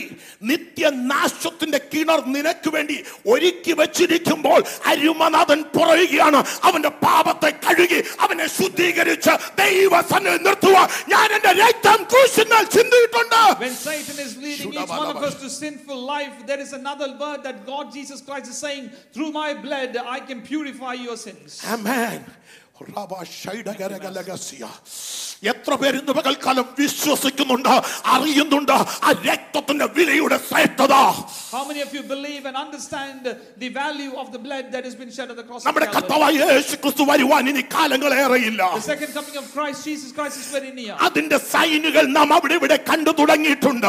നിത്യനാശത്തിന്റെ കിണർ നിനക്ക് വേണ്ടി ഒരുക്കി വെച്ചിരിക്കുമ്പോൾ അരുമനാഥൻ പറയുകയാണ് അവന്റെ പാപത്തെ കഴുകി അവനെ ശുദ്ധീകരിച്ച് ദൈവസന്നിധി നിർത്തുക ഞാൻ എന്റെ രക്തം ക്രൂശിനാൽ ചിന്തിയിട്ടുണ്ട് When Satan is leading each one of us to sinful life, there is another word that God Jesus Christ is saying, through my blood I can purify your sins. Amen. എത്ര പേര് ഇന്ന് പകൽക്കാലം വിശ്വസിക്കുന്നുണ്ട് അറിയുന്നുണ്ട് ആ രക്തത്തിന്റെ വിലയുടെ നമ്മുടെ ഇനി കാലങ്ങൾ ഏറെയില്ല. അതിന്റെ സൈനുകൾ നാം അവിടെ ഇവിടെ കണ്ടു തുടങ്ങിയിട്ടുണ്ട്.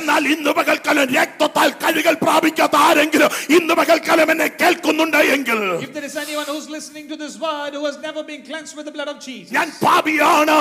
എന്നാൽ ഇന്ന് പകൽക്കാലം രക്തത്താൽ കഴികൾ പ്രാപിക്കാത്ത ആരെങ്കിലും ഇന്ന് പകൽക്കാലം എന്നെ കേൾക്കുന്നുണ്ട് എങ്കിൽ. who's listening to this word who has never been cleansed with the blood of Jesus, ഞാൻ പാപിയാണ്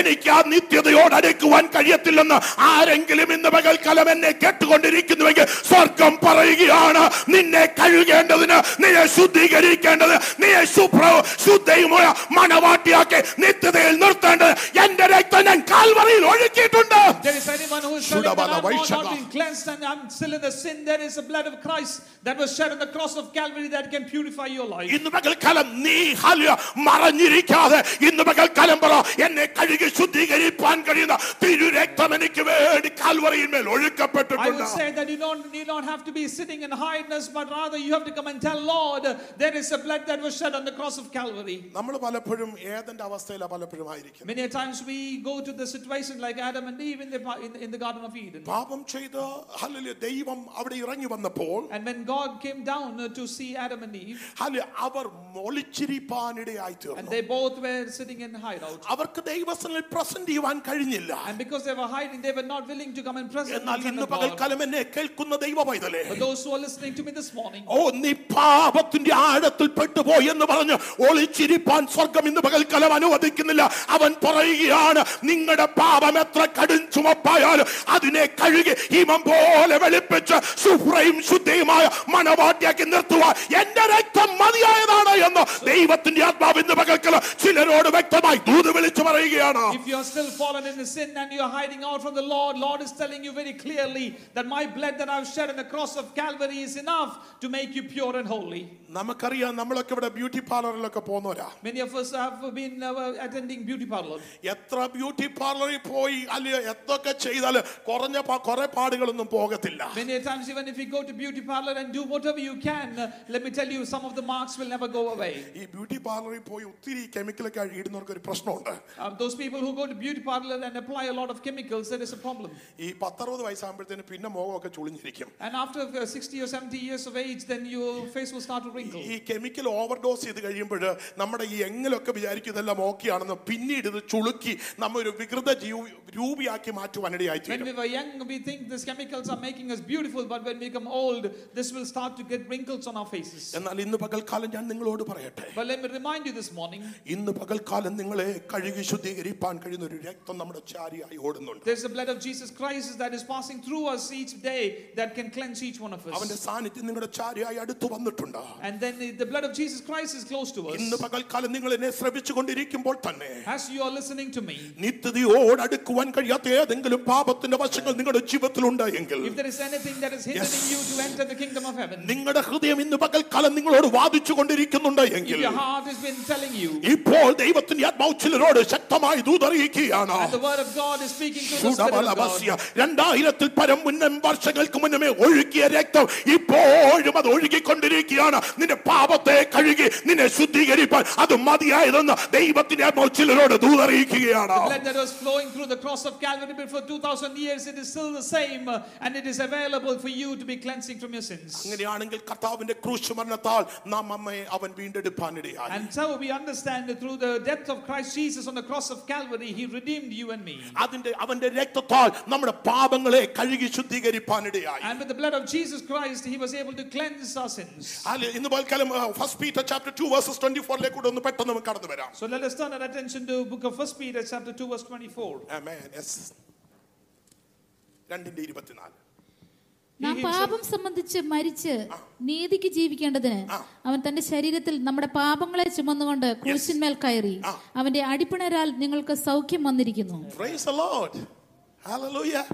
എനിക്ക് ആ നിത്യതയോട് അടുക്കുവാൻ കഴിയത്തില്ലെന്ന് ആരെങ്കിലും ഇന്ന് പകൽക്കാലം എന്നെ കേട്ടുകൊണ്ടിരിക്കുന്നുവെങ്കിൽ സ്വർഗം പറയുകയാണ് നിന്നെ കഴുകേണ്ടതിന് നിന്നെ ശുദ്ധീകരിക്കേണ്ടത് നീയെ ശുഭ്ര ശുദ്ധയുമായ മണവാട്ടിയാക്കി നിത്യതയിൽ നിർത്തേണ്ടത് എന്റെ രക്തം ഞാൻ കാൽവറിയിൽ ഒഴുക്കിയിട്ടുണ്ട് there is anyone who is telling that Shudabala I'm not, Vaishaka. not been cleansed and I'm still in the sin, there is the blood of Christ that was shed on the cross of Calvary that can purify your life. ഇന്ന് പകൽക്കാലം നീ hallelujah, മറഞ്ഞിരിക്കാതെ ഇന്ന് പകൽക്കാലം പറ എന്നെ കഴുകി ശുദ്ധീകരിപ്പാൻ കഴിയുന്ന തിരുരക്തം എനിക്ക് വേണ്ടി കാൽവറിയിന്മേൽ I would ഒഴുക്കപ്പെട്ടിട്ടുണ്ട് say that you don't, you don't have to be sitting in hiding,ess but rather you have to come and tell Lord, there is a blood that was shed on the cross of Calvary. നമ്മൾ പലപ്പോഴും ഏതെന്റെ അവസ്ഥയിലാണ് പലപ്പോഴും ആയിരിക്കും Many a times we go to the situation like Adam and Eve in the, in, in the Garden of Eden. പാപം ചെയ്ത് hallelujah, ദൈവം അവിടെ ഇറങ്ങി വന്നപ്പോൾ And when God came down uh, to see Adam and Eve, hallelujah, അവർ ഒളിച്ചിരിപ്പാനിടയായി and തീർന്നു they both were sitting in hideout. അവർക്ക് ദൈവസ്ഥനിൽ പ്രസന്റ് ചെയ്യാൻ കഴിഞ്ഞില്ല And because they were hiding, they were not willing to come and present എന്നാൽ ഇന്ന്. പകൽക്കാലം എന്നെ കേൾക്കുന്ന ദൈവ പൈതലേ But those who are listening to me this morning, ഓ നീ പാപത്തിന്റെ ആഴത്തിൽ പെട്ടുപോയി എന്ന് പറഞ്ഞു ഒളിച്ചിരിപ്പാൻ സ്വർഗം ഇന്ന് പകൽക്കാലം അനുവദിക്കുന്നില്ല അവൻ പറയുകയാണ് നിങ്ങളുടെ പാപം എത്ര കടും ചുമപ്പായാലും അതിനെ കഴുകി ഹിമം പോലെ വെളുപ്പിച്ച് സുഫ്രയും ശുദ്ധയുമായ മണവാട്ടിയാക്കി നിർത്തുവാൻ എന്റെ രക്തം മതിയായതാണ് എന്ന് ദൈവത്തിന്റെ ആത്മാവ് ഇന്ന് പകൽക്കാലം ചിലരോട് വ്യക്തമായി ദൂത് വിളിച്ചു പറയുകയാണ് if you are still fallen in the sin and you are hiding out from the Lord, Lord is telling you very clearly that my blood that I've shed on the cross of Calvary is enough to make you pure and holy. നമുക്കറിയാം നമ്മളൊക്കെ ഇവിടെ beauty പാർലറിലൊക്കെ പോകുന്നവരാ Many of us have been uh, attending beauty parlor. എത്ര beauty പാർലറിൽ പോയി അല്ലയോ എന്തൊക്കെ ചെയ്താൽ കുറഞ്ഞ പ- കുറെ പാടുകളൊന്നും പോകത്തില്ല Many a times, even if you go to beauty parlor and do whatever you can, uh, let me tell you, some of the marks will never go away. ഈ ബ്യൂട്ടി പാർലറിൽ പോയി ഒത്തിരി കെമിക്കലൊക്കെ ഇടുന്നവർക്ക് ഒരു പ്രശ്നമുണ്ട് Uh, those people who go to beauty parlor and apply a lot of chemicals, there is a problem. ഈ പത്തറുപത് വയസ്സാകുമ്പോഴത്തേന് പിന്നെ മുഖമൊക്കെ ചുളിഞ്ഞിരിക്കും And after uh, 60 or 70 years of age, then your face will start to wrinkle. ഈ chemical overdose ചെയ്ത് കഴിയുമ്പോൾ നമ്മുടെ ഈ എങ്ങലൊക്കെ വിചാരിക്കും ഇതെല്ലാം ഓക്കെയാണെന്ന് പിന്നീട് ഇത് ചുളുക്കി നമ്മ ഒരു വികൃത ജീവ- രൂപിയാക്കി മാറ്റുവാനിടയായി When തീരും we were young, we think these chemicals are making us beautiful, but when we become old, this will start to get wrinkles on our faces. എന്നാൽ ഇന്ന് പകൽക്കാലം ഞാൻ നിങ്ങളോട് പറയട്ടെ But let me remind you this morning ഇന്ന് പകൽക്കാലം നിങ്ങളെ കഴുകി ശുദ്ധീകരിപ്പാൻ കഴിയുന്ന ഒരു രക്തം നമ്മുടെ ചാരിയായി ഓടുന്നുണ്ട് there's the blood of Jesus Christ that is passing through us each day that can cleanse each one of അവന്റെ us. സാന്നിധ്യം നിങ്ങളുടെ ചാരിയായി അടുത്തു വന്നിട്ടുണ്ട് And then the blood of Jesus Christ is close to ഇന്ന് us. പകൽക്കാലം നിങ്ങൾ എന്നെ ശ്രമിച്ചുകൊണ്ടിരിക്കുമ്പോൾ തന്നെ As you are listening to me, നിത്യതയോട് അടുക്കുവാൻ കഴിയാത്ത ഏതെങ്കിലും പാപത്തിന്റെ വശങ്ങൾ തടസ്സങ്ങൾ നിങ്ങളുടെ ജീവിതത്തിലുണ്ട് എങ്കിൽ If there is anything that is hindering you to enter the kingdom of heaven, നിങ്ങളുടെ ഹൃദയം ഇന്ന് പകൽക്കാലം നിങ്ങളോട് വാദിച്ചു അറിയിക്കുന്നുണ്ട് എങ്കിൽ ഇപ്പോൾ ദൈവത്തിന്റെ ആത്മാവ് ചിലരോട് ശക്തമായി ദൂതറിയിക്കുകയാണ്. രണ്ടായിരത്തിൽ പരം മുന്നം വർഷങ്ങൾക്ക് മുന്നമേ ഒഴുകിയ രക്തം ഇപ്പോഴും അത് ഒഴുകിക്കൊണ്ടിരിക്കുകയാണ്. നിന്റെ പാപത്തെ കഴുകി നിന്നെ ശുദ്ധീകരിപ്പാൻ അത് മതിയായതെന്ന് ദൈവത്തിന്റെ ആത്മാവ് ചിലരോട് ദൂതറിയിക്കുകയാണ്. അങ്ങനെയാണെങ്കിൽ കർത്താവിന്റെ ക്രൂശ് മരണത്താൽ നാം അമ്മയെ അവൻ വീണ്ടെടുപ്പാനിടയായി And so we understand that through the death of Christ Jesus on the cross of Calvary, He redeemed you and me. അതിന്റെ അവന്റെ രക്തത്താൽ നമ്മുടെ പാപങ്ങളെ കഴുകി ശുദ്ധീകരിപ്പാനിടയായി And with the blood of Jesus Christ, He was able to cleanse our sins. അല്ലെ, ഇന്ന് പോൽക്കാലം first Peter chapter two versus twenty ഫോറിലേക്ക് കൂടെ ഒന്ന് പെട്ടെന്ന് നമുക്ക് കടന്നു വരാം So let us turn our attention to book of First Peter chapter 2 verse 24. Amen. Yes. രണ്ടിന്റെ ഇരുപത്തിനാല് നാം പാപം സംബന്ധിച്ച് മരിച്ച് നീതിക്ക് ജീവിക്കേണ്ടതിന് അവൻ തന്റെ ശരീരത്തിൽ നമ്മുടെ പാപങ്ങളെ ചുമന്നുകൊണ്ട് ക്രൂശിന്മേൽ കയറി അവന്റെ അടിപ്പിണരാൽ നിങ്ങൾക്ക് സൗഖ്യം വന്നിരിക്കുന്നു Praise the Lord. Hallelujah.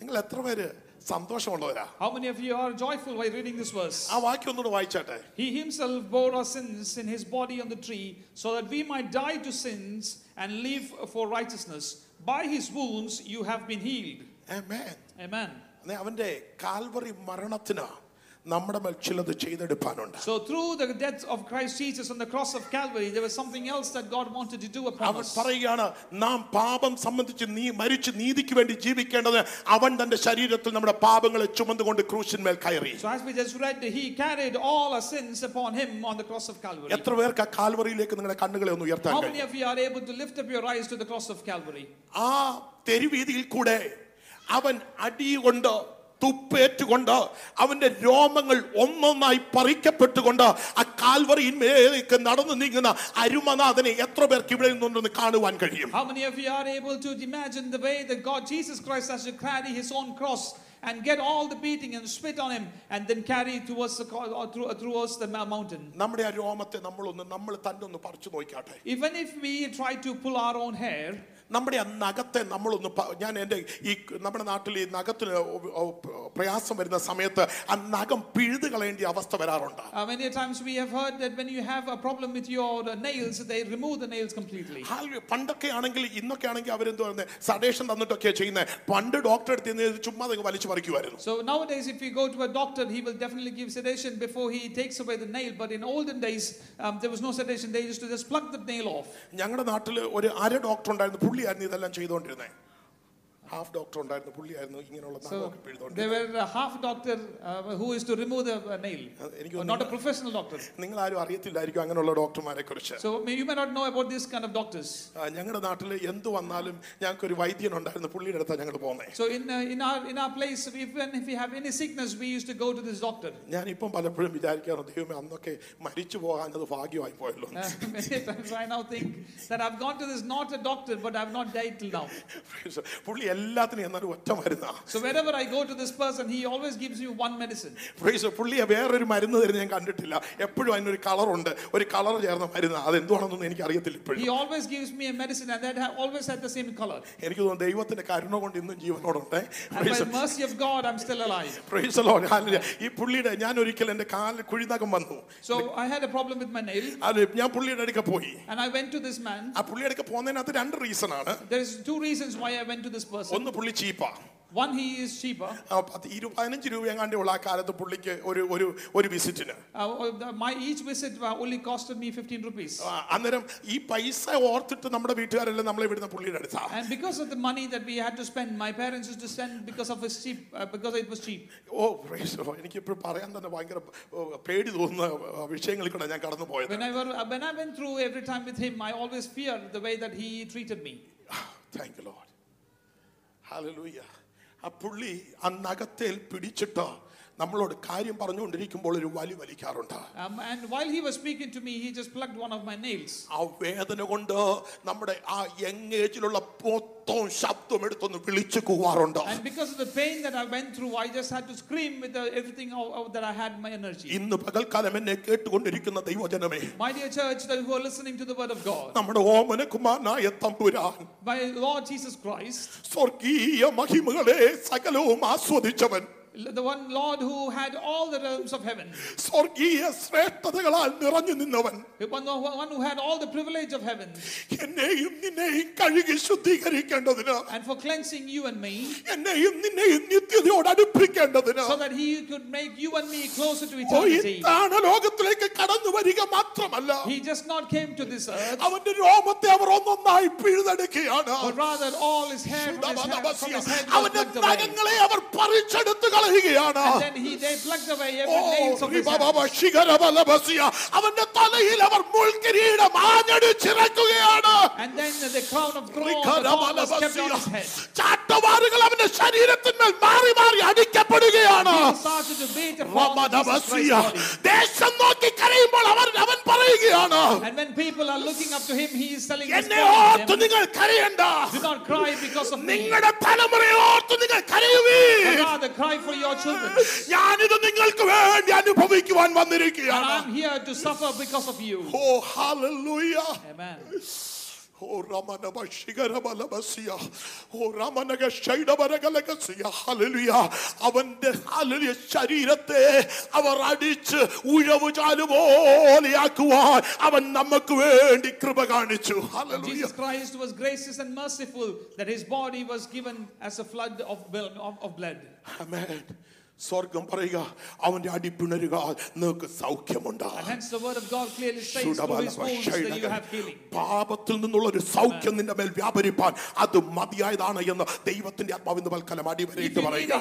നിങ്ങൾ എത്ര പേര് സന്തോഷമുള്ളവരാ How many of you are joyful while reading this verse? ആ വാക്യം ഒന്നുകൂടെ വായിച്ചാട്ടെ He himself bore our sins in his body on the tree, so that we might die to sins and live for righteousness. By his wounds you have been healed. Amen. Amen. അവന്റെ Calvary മരണത്തിന് നമ്മുടെ മേൽ ചിലത് ചെയ്തെടുക്കാനുണ്ട് So through the death of Christ Jesus on the cross of Calvary, there was something else that God wanted to do upon us അവൻ പറയുകയാണ് നാം പാപം സംബന്ധിച്ച് നീ മരിച്ച് നീതിക്ക് വേണ്ടി ജീവിക്കേണ്ടത് അവൻ തന്റെ ശരീരത്തിൽ നമ്മുടെ പാപങ്ങളെ ചുമന്നുകൊണ്ട് ക്രൂശിന്മേൽ കയറി So as we just read, he carried all our sins upon him on the cross of Calvary. എത്ര പേർക്ക് ആ കാൽവറിയിലേക്ക് നിങ്ങളുടെ കണ്ണുകളെ ഒന്ന് ഉയർത്താൻ How കഴിയും many of you are able to lift up your eyes to the cross of Calvary? ആ തെരുവീതിയിൽ കൂടെ അവൻ അടികൊണ്ട് തുപ്പേറ്റുകൊണ്ട് അവന്റെ രോമങ്ങൾ ഒന്നൊന്നായി പറിക്കപ്പെട്ടുകൊണ്ട് ആ കാൽവറിയിന്മേലേക്ക് നടന്നു നീങ്ങുന്ന അരുമനാഥനെ എത്ര പേർക്ക് ഇവിടെ നിന്നുണ്ടെന്ന് കാണുവാൻ കഴിയും How many of you are able to imagine the way that God, Jesus Christ, has to carry his own cross and get all the beating and spit on him and then carry it towards the, co- or through, towards the ma- mountain? നമ്മുടെ ആ രോമത്തെ നമ്മളൊന്ന് നമ്മൾ തന്നെ ഒന്ന് പറിച്ചു നോക്കാട്ടെ Even if we try to pull our own hair, നമ്മുടെ ആ നഖത്തെ നമ്മളൊന്ന് ഞാൻ എന്റെ ഈ നമ്മുടെ നാട്ടിൽ ഈ നഖത്തിന് പ്രയാസം വരുന്ന സമയത്ത് ആ നഖം പിഴുത് കളയേണ്ട അവസ്ഥ വരാറുണ്ട് uh, many times we have heard that when you have a problem with your uh, nails, they remove the nails completely. പണ്ടൊക്കെ ആണെങ്കിൽ ഇന്നൊക്കെ ആണെങ്കിൽ അവരെന്തോ പറയുന്നത് സഡേഷൻ തന്നിട്ടൊക്കെയാണ് ചെയ്യുന്നത് പണ്ട് ഡോക്ടർ എടുത്ത് ചുമ്മാ വലിച്ചു പറിക്കുമായിരുന്നു So nowadays, if you go to a doctor, he will definitely give sedation before he takes away the nail. But in olden days, um, there was no sedation. They used to just pluck the nail off. ഞങ്ങളുടെ നാട്ടിൽ ഒരു അര doctor ഉണ്ടായിരുന്നു പുള്ളിയായിരുന്നു ഇതെല്ലാം ചെയ്തുകൊണ്ടിരുന്നത് half doctor ഉണ്ടായിരുന്നു പുള്ളിയായിരുന്നു ഇങ്ങനെയുള്ള So നഖമൊക്കെ they പിഴുതുകൊണ്ടിരുന്നത് were a half doctor uh, who is to remove the uh, nail, എനിക്ക് Uh, തോന്നുന്നു not a professional doctor. നിങ്ങൾ ആരും അറിയത്തില്ലായിരിക്കും അങ്ങനെയുള്ള ഡോക്ടർമാരെ കുറിച്ച് So may- you may not know about this kind of doctors. ഞങ്ങളുടെ നാട്ടിൽ എന്ത് വന്നാലും ഞങ്ങൾക്ക് ഒരു വൈദ്യൻ ഉണ്ടായിരുന്നു പുള്ളിയുടെ അടുത്താണ് ഞങ്ങൾ പോകുന്നത് So in uh, in our in our place, even if we have any sickness, we used to go to this doctor. ഞാൻ ഇപ്പം പലപ്പോഴും വിചാരിക്കാറുണ്ട് ദൈവമേ അന്നൊക്കെ മരിച്ചു പോകാനത് ഭാഗ്യമായി പോയല്ലോ Uh, many times I now think that I've gone to this not a doctor, but I've not died till now. പുള്ളി എല്ലാത്തിനും എന്നാലും ഒറ്റ മരുന്നാ So wherever I go to this person, he always gives you one medicine. Praise പുള്ളിയെ വേറൊരു മരുന്ന് തരുന്ന ഞാൻ കണ്ടിട്ടില്ല എപ്പോഴും അതിനൊരു കളറുണ്ട് ഒരു കളർ ചേർന്ന മരുന്ന് അത് എന്തുവാണെന്നൊന്നും എനിക്ക് അറിയത്തില്ല ഇപ്പോഴും He always gives me a medicine, and that ha- always had the same color. എനിക്ക് തോന്നുന്നു ദൈവത്തിന്റെ കരുണ കൊണ്ട് ഇന്നും ജീവനോടുണ്ട് And by the mercy of God, I'm still alive. Price load hallelujah. ഈ പുള്ളിയുടെ ഞാൻ ഒരിക്കൽ എൻ്റെ കാലിൽ കുഴിനകം വന്നു So I had a problem with my nail, അത് ഞാൻ പുള്ളിയുടെ അടുക്ക പോയി and I went to this man. ആ പുള്ളിയുടെ അടുക്ക പോകുന്നതിനകത്ത് രണ്ട് റീസൺ ആണ് There's two reasons why I went to this person. ഒന്ന് പുള്ളി ചീപ്പാ One, he is cheaper. ആ, പത്ത് ഇരു പതിനഞ്ച് രൂപ എങ്ങാണ്ടേ ഉള്ള ആ കാലത്ത് പുള്ളിക്ക് ഒരു ഒരു ഒരു വിസിറ്റിന് Uh, the- my each visit uh, only costed me 15 rupees. ആ, അന്നേരം ഈ പൈസ ഓർത്തിട്ട് നമ്മുടെ വീട്ടുകാരെല്ലാം നമ്മളെ വിടുന്ന പുള്ളിയുടെ അടുത്താ And because of the money that we had to spend, my parents used to send because of his cheap, uh, because it was cheap. Oh praise the Lord. എനിക്കിപ്പോൾ പറയാൻ തന്നെ ഭയങ്കര ഓ, പേടി തോന്നുന്ന ആ, വിഷയങ്ങളിൽ കൂടെ ഞാൻ കടന്നു പോയത് Whenever, uh, when I went through every time with him, I always feared the way that he treated me. Thank you Lord Hallelujah அப்புள்ளி அந்நகத்தில் பிடிச்சிட்டோம் നമ്മളോട് കാര്യം പറഞ്ഞുകൊണ്ടിരിക്കുമ്പോൾ ഒരു വലി വലിക്കാറുണ്ട് Um, and while he was speaking to me, he just plugged one of my nails. ആ വേദന കൊണ്ട് നമ്മുടെ ആ യങ് ഏജിലുള്ള മൊത്തം ശബ്ദം എടുത്തൊന്ന് വിളിച്ചു കൂവാറുണ്ട് And because of the pain that I went through, I just had to scream with the, everything out, out that I had in my energy. ഇന്ന് പകൽക്കാലം എന്നെ കേട്ടുകൊണ്ടിരിക്കുന്ന ദൈവജനമേ My dear church, that who are listening to the word of God, നമ്മുടെ ഓമനകുമാരനായ തമ്പുരാൻ my Lord Jesus Christ, സ്വർഗീയ മഹിമകളെ സകലവും ആസ്വദിച്ചവൻ the one Lord who had all the realms of heaven, സ്വർഗീയ ശ്രേഷ്ഠതകളാൽ നിറഞ്ഞു നിന്നവൻ the one, one who had all the privilege of heaven, എന്നെയും നിന്നെയും കഴുകി ശുദ്ധീകരിക്കേണ്ടതിന് and for cleansing you and me, എന്നെയും നിന്നെയും നിത്യതയോട് അടുപ്പിക്കേണ്ടതിന് so that he could make you and me closer to ഓ, ഈ eternity. താണലോകത്തിലേക്ക് കടന്നു വരിക മാത്രമല്ല He just not came to this earth, അവന്റെ രോമത്തെ അവർ ഒന്നൊന്നായി പിഴുതെടുക്കുകയാണ് but rather all his hair from his, hair, from his head was അവന്റെ plucked away. നഖങ്ങളെ അവർ പറിച്ചെടുത്ത് കളയുകയാണ് And then he, they plucked away oh, every nails of his റിബബബ hands. ശിഖരബലബസിയ. അവന്റെ തലയിൽ അവർ മുൾക്കിരീടം ആഞ്ഞടിച്ചിറക്കുകയാണ് And then the crown of thorns the thorn was kept on his head. ചാട്ടവാറുകൾ അവന്റെ ശരീരത്തിന്മേൽ മാറി മാറി അടിക്കപ്പെടുകയാണ് He started to beat upon Jesus റമദബസിയ. Christ's body. ദേശം നോക്കി കരയുമ്പോൾ അവർ അവൻ പറയുകയാണ് And when people are looking up to him, he is telling us, എന്നെ ഓർത്ത് നിങ്ങൾ കരയണ്ട do not cry because of me, നിങ്ങളുടെ തലമുറയെ ഓർത്ത് നിങ്ങൾ കരയുവീ but rather cry for your children. ഞാനിത് നിങ്ങൾക്ക് വേണ്ടി അനുഭവിക്കുവാൻ And വന്നിരിക്കുകയാണ് I'm here to suffer because of you. Oh hallelujah Amen. Oh രമനബ ശിഖരബലബസിയ. Oh രമനഗ ശൈഡബരഗലഗസിയ. Hallelujah. അവന്റെ ഹല്ലേലൂയ ശരീരത്തെ അവർ അടിച്ച് ഉഴവ് ചാലുപോലെയാക്കുവാൻ അവൻ നമുക്ക് വേണ്ടി കൃപ കാണിച്ചു hallelujah. Jesus Christ was gracious and merciful that his body was given as a flood of, bil- of, of blood. ആമേൻ. സ്വർഗം പറയുക അവന്റെ അടിപ്പിണരുക നിങ്ങൾക്ക് സൗഖ്യമുണ്ട്. പാപത്തിൽ നിന്നുള്ള ഒരു സൗഖ്യം നിന്റെ മേൽ വ്യാപരിപ്പാൻ അത് മതിയായതാണ് എന്ന് ദൈവത്തിന്റെ ആത്മാവ് വൽക്കലം അടിവരയിട്ട് പറയുക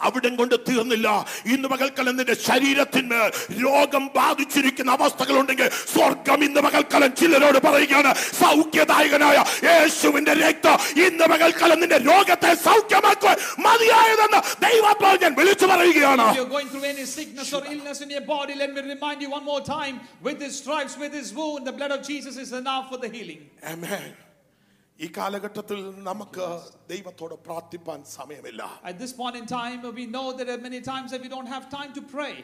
അവിടെ കൊണ്ട് തീർന്നില്ല. ഇന്ന് പകൽക്കലം നിന്റെ ശരീരത്തിന് രോഗം ബാധിച്ചിരിക്കുന്ന അവസ്ഥകളുണ്ടെങ്കിൽ സ്വർഗം ഇന്ന് പകൽക്കലം ചിലരോട് പറയുകയാണ് സൗഖ്യദായകനായ യേശുവിന്റെ രക്തം ഇന്ന് പകൽക്കലം നിന്റെ രോഗത്തെ സൗഖ്യമാക്കുവാൻ മതിയായതെന്ന് ദൈവപ്പോൾ ഞാൻ വിളിച്ചു പറയുകയാണ് If you're going through any sickness or illness in your body, let me remind you one more time with his stripes, with his wound, the blood of Jesus is enough for the healing. Amen. ഈ കാലഘട്ടത്തിൽ നമുക്ക് ദൈവത്തോട് പ്രാർത്ഥിപ്പാൻ സമയമില്ല At this point in time, we know that there are many times that we don't have time to pray.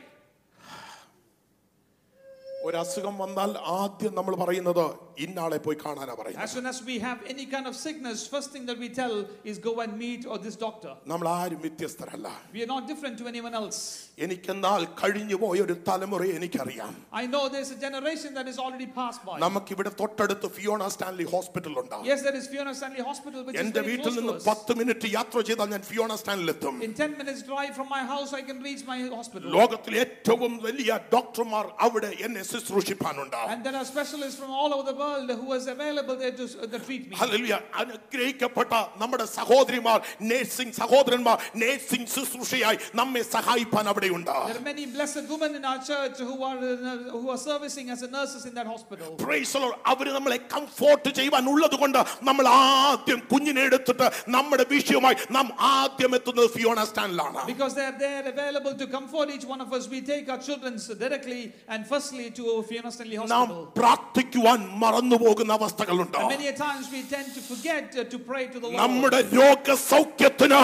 ഒരു അസുഖം വന്നാൽ ആദ്യം നമ്മൾ പറയുന്നത് ഇന്നാളെ പോയി കാണാനാ പറയുന്നത് As soon as we have any kind of sickness, first thing that we tell is go and meet or this doctor. നമ്മൾ ആരും വ്യത്യസ്തരല്ല We are not different to anyone else. എനിക്കെന്നാൽ കഴിഞ്ഞു പോയ ഒരു തലമുറയെ എനിക്കറിയാം I know there's a generation that is already passed by. നമുക്കിവിടെ തൊട്ടടുത്ത് Fiona Stanley hospital ഉണ്ട് Yes, there is Fiona Stanley Hospital, which is എന്റെ very വീട്ടിൽ close to നിന്ന് us. പത്ത് മിനിറ്റ് യാത്ര ചെയ്താൽ ഞാൻ ഫിയോണ സ്റ്റാൻഡിൽ എത്തും In 10 minutes drive from my house, I can reach my hospital. ലോകത്തിലെ ഏറ്റവും വലിയ ഡോക്ടർമാർ അവിടെ എന്നെ ശുശ്രൂഷിപ്പാനുണ്ട് And there are specialists from all over the world who is available there to uh, to treat me. Hallelujah. അനുഗ്രഹിക്കപ്പെട്ട നമ്മുടെ സഹോദരിമാർ നേഴ്സിംഗ് സഹോദരന്മാർ നേഴ്സിംഗ് ശുശ്രൂഷയായി നമ്മെ സഹായിപ്പാൻ അവിടെയുണ്ട് There are many blessed women in our church who are uh, who are servicing as nurses in that hospital. Praise the Lord. അവര് നമ്മളെ comfort ചെയ്യുവാൻ ഉള്ളത് കൊണ്ട് നമ്മൾ ആദ്യം കുഞ്ഞിനെ എടുത്തിട്ട് നമ്മുടെ വിഷയവുമായി നാം ആദ്യം എത്തുന്നത് ഫിയോണ സ്റ്റാൻഡിലാണ് Because they are there available to comfort each one of us, we take our children directly and firstly to Fiona Stanley നാം Hospital. പ്രാർത്ഥിക്കുവാൻ മറന്നു പോകുന്ന അവസ്ഥകളുണ്ട് And many a times we tend to forget uh, to pray to the Lord. നമ്മുടെ രോഗസൗഖ്യത്തിന്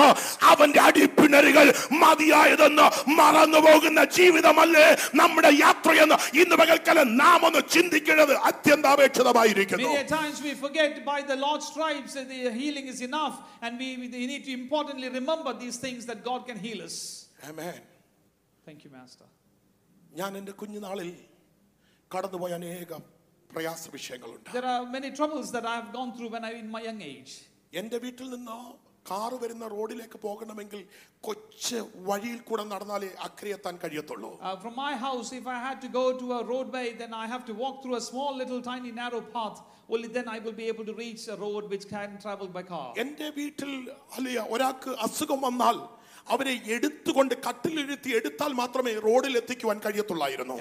അവന്റെ അടിപ്പിണരുകൾ മതിയായതെന്ന് മറന്നു പോകുന്ന ജീവിതമല്ലേ നമ്മുടെ യാത്രയെന്ന് ഇന്ന് പകൽക്കാലം നാം ഒന്ന് ചിന്തിക്കേണ്ടത് അത്യന്താപേക്ഷിതമായിരിക്കുന്നു Many a times we forget by the Lord's stripes that the healing is enough, and we, we need to importantly remember these things that God can heal us. Amen. Thank you, Master. ഞാൻ എൻ്റെ കുഞ്ഞുനാളിൽ കടന്നുപോയ അനേക പ്രയാസ വിഷയങ്ങളുണ്ട് There are many troubles that I have gone through when I in my young age. എൻ്റെ വീട്ടിൽ നിന്ന് കാറ് വരുന്ന റോഡിലേക്ക് പോകണമെങ്കിൽ കൊച്ചു വഴിയിൽ കൂടെ നടന്നാലേ അക്കരെ എത്താൻ കഴിയത്തുള്ളൂ Uh, from my house, if I had to go to a roadway, then I have to walk through a small, little, tiny, narrow path. Only then I will be able to reach a road which can travel by car. എൻ്റെ വീട്ടിൽ അല്ലയ ഒരാൾക്ക് അസുഖം വന്നാൽ അവരെ എടുത്തുകൊണ്ട് കട്ടിലിരുത്തി എടുത്താൽ മാത്രമേ റോഡിൽ എത്തിക്കുവാൻ കഴിയത്തുള്ളായിരുന്നു.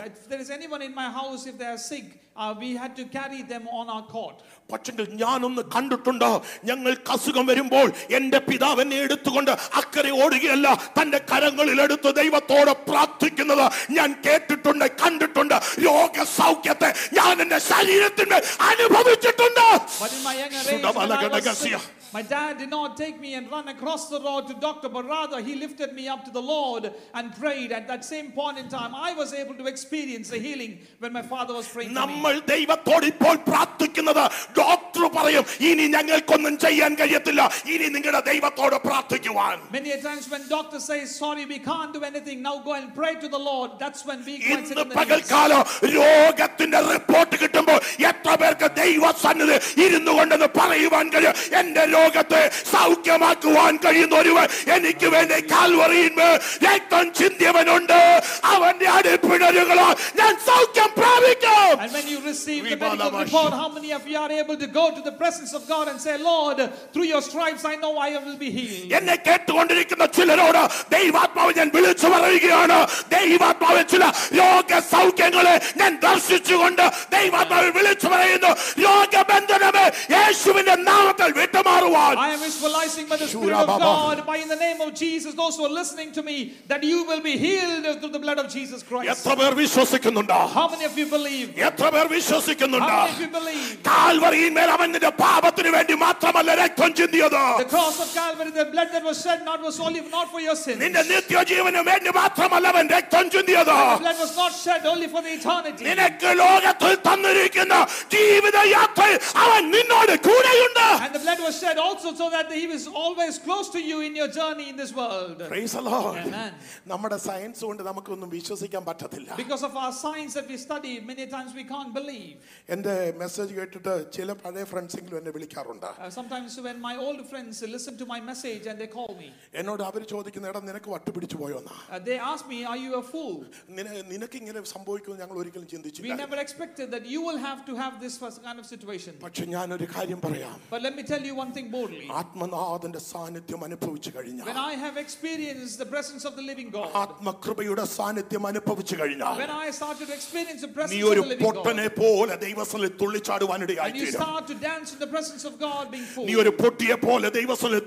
പക്ഷെങ്കിൽ ഞാനൊന്ന് കണ്ടിട്ടുണ്ട് ഞങ്ങൾക്ക് അസുഖം വരുമ്പോൾ എന്റെ പിതാവ് എന്നെ എടുത്തുകൊണ്ട് അക്കരെ ഓടുകയല്ല തന്റെ കരങ്ങളിൽ എടുത്ത് ദൈവത്തോട് പ്രാർത്ഥിക്കുന്നത് ഞാൻ കേട്ടിട്ടുണ്ട് കണ്ടിട്ടുണ്ട്. രോഗ സൗഖ്യത്തെ ഞാൻ എന്റെ ശരീരത്തിന് അനുഭവിച്ചിട്ടുണ്ട്. my younger age, when I was സുഡബലഗഡഗസ്യ. sick, my dad did not take me and run across the road to doctor, but rather he lifted me up to the Lord and prayed. At that same point in time, I was able to experience the healing when my father was praying for me. നമ്മൾ ദൈവത്തോട് ഇപ്പോൾ പ്രാർത്ഥിക്കുന്നത് doctor പറയും ഇനി ഞങ്ങൾക്കൊന്നും ചെയ്യാൻ കഴിയത്തില്ല ഇനി നിങ്ങളുടെ ദൈവത്തോട് പ്രാർത്ഥിക്കുവാൻ Many a times when doctor says, sorry, we can't do anything, now go and pray to the Lord. That's when we go and sit ഇന്ന് in the knees. പകൽക്കാലം രോഗത്തിന്റെ റിപ്പോർട്ട് കിട്ടുമ്പോൾ എത്ര പേർക്ക് ദൈവ സന്നിധി ഇരുന്നു കൊണ്ടെന്ന് പറയുവാൻ കഴിയും എന്റെ രോഗത്തെ സൗഖ്യമാക്കുവാൻ കഴിയുന്ന ഒരുവൻ എനിക്ക് വേണ്ടി കാൽവറിയിന്മേൽ രക്തം ചിന്തിയവനുണ്ട് അവന്റെ അടിപ്പിണരുകളോ ഞാൻ സൗഖ്യം പ്രാപിക്കും And when you receive the Vibala medical Vashi. report, how many of you are able to go to the presence of God and say, Lord, through your stripes I know I will be healed. എന്നെ കേട്ടുകൊണ്ടിരിക്കുന്ന ചിലരോട് ദൈവാത്മാവ് ഞാൻ വിളിച്ചു പറയുകയാണ് ദൈവാത്മാവ് ചില രോഗ സൗഖ്യങ്ങളെ ഞാൻ ദർശിച്ചുകൊണ്ട് ദൈവാത്മാവ് വിളിച്ചു പറയുന്നു രോഗബന്ധനമേ യേശുവിന്റെ നാമത്തിൽ വിട്ടുമാറുവാൻ I am visualizing by the Spirit Shura of Baba. God, by in the name of Jesus, those who are listening to me, that you will be healed through the blood of Jesus Christ. എത്ര പേർ വിശ്വസിക്കുന്നുണ്ട് How many of you believe? എത്ര പേർ How വിശ്വസിക്കുന്നുണ്ട് many of you believe? കാൽവറിയിന്മേൽ അവൻ നിന്റെ പാപത്തിന് വേണ്ടി മാത്രമല്ല രക്തം ചിന്തിയത് The cross of Calvary, the blood that was shed, not was only not for your sins. നിന്റെ നിത്യജീവന് വേണ്ടി മാത്രമല്ല അവൻ രക്തം ചിന്തിയത് The blood was not shed only for the eternity. നിനക്ക് ലോകത്തിൽ തന്നിരിക്കുന്ന ജീവിതയാത്രയിൽ അവൻ നിന്നോട് കൂടെയുണ്ട് And the blood was shed also so that he was always close to you in your journey in this world. Praise the Lord. Amen. നമ്മുടെ science കൊണ്ട് നമുക്കൊന്നും വിശ്വസിക്കാൻ പറ്റത്തില്ല Because of our science that we study, many times we can't believe. എൻ്റെ message കേട്ടിട്ട് ചില പഴയ ഫ്രണ്ട്സെങ്കിലും എന്നെ വിളിക്കാറുണ്ട് Uh, sometimes when my old friends listen to my message and they call me, എന്നോട് അവർ ചോദിക്കുന്ന ഇടം നിനക്ക് വട്ടുപിടിച്ചു പോയോന്നാ uh, they ask me, Are you a fool? നിന- നിനക്ക് ഇങ്ങനെ സംഭവിക്കുമെന്ന് ഞങ്ങൾ ഒരിക്കലും We ചിന്തിച്ചില്ല never expected that you will have to have this first kind of situation. പക്ഷെ ഞാനൊരു കാര്യം പറയാം But let me tell you one thing boldly. ആത്മനാഥന്റെ സാന്നിധ്യം അനുഭവിച്ചു കഴിഞ്ഞാൽ When I have experienced the presence of the living God, ആത്മകൃപയുടെ സാന്നിധ്യം അനുഭവിച്ചു കഴിഞ്ഞാൽ when I started to experience the നീ presence of ഒരു the living പൊട്ടനെ God, പോലെ ദൈവസ്ഥലിൽ and you തീരും start to dance in the presence of God being full, നീ ഒരു പൊട്ടിയെ പോലെ ദൈവസ്ഥലിൽ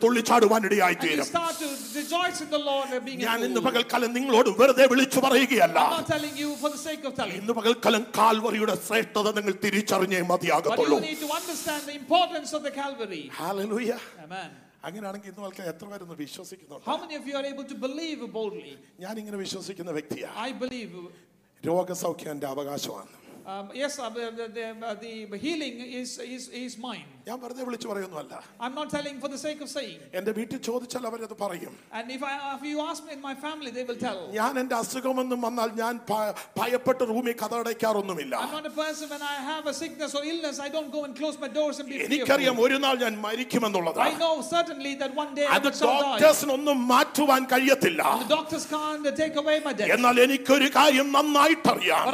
and you തീരും start to rejoice in the Lord and being ഞാൻ ഇന്ന് fool. പകൽക്കാലം നിങ്ങളോട് വെറുതെ വിളിച്ചു പറയുകയല്ല I'm not telling you for the sake of telling. ഇന്ന് പകൽക്കാലം കാൽവറിയുടെ ശ്രേഷ്ഠത നിങ്ങൾ തിരിച്ചറിഞ്ഞേ But മതിയാകത്തുള്ളൂ you need to understand the importance of the Calvary. Hallelujah Amen. അങ്ങനെയാണെങ്കിൽ ഇന്ന് പകൽക്കാലം എത്ര പേരൊന്ന് വിശ്വസിക്കുന്നുണ്ട് How many of you are able to believe boldly? ഞാൻ ഇങ്ങനെ വിശ്വസിക്കുന്ന വ്യക്തിയാ I believe. രോഗസൗഖ്യം എന്റെ അവകാശമാണ് Um, yes, uh, the, the, the, the healing is, is, is mine. ഞാൻ വെറുതെ വിളിച്ചു പറയൊന്നുമല്ല I am not telling for the sake of saying എന്റെ വീട്ടിൽ ചോദിച്ചാൽ അവർ അത് പറയും and if I if you ask in my family they will tell ഞാൻ എന്റെ അസുഖമൊന്നും വന്നാൽ ഞാൻ ഭയപ്പെട്ട് റൂമിൽ കതടയ്ക്കാറൊന്നുമില്ല I not a person when I have a sickness or illness I don't go and close my doors and be എനിക്കറിയാം ഒരു നാൾ ഞാൻ മരിക്കും എന്നുള്ളത് I know certainly that one day I will so die ഒന്നും മാറ്റുവാൻ കഴിയത്തില്ല. Doctors can't take away my death എന്നാൽ എനിക്ക് ഒരു കാര്യം നന്നായിട്ട് അറിയാം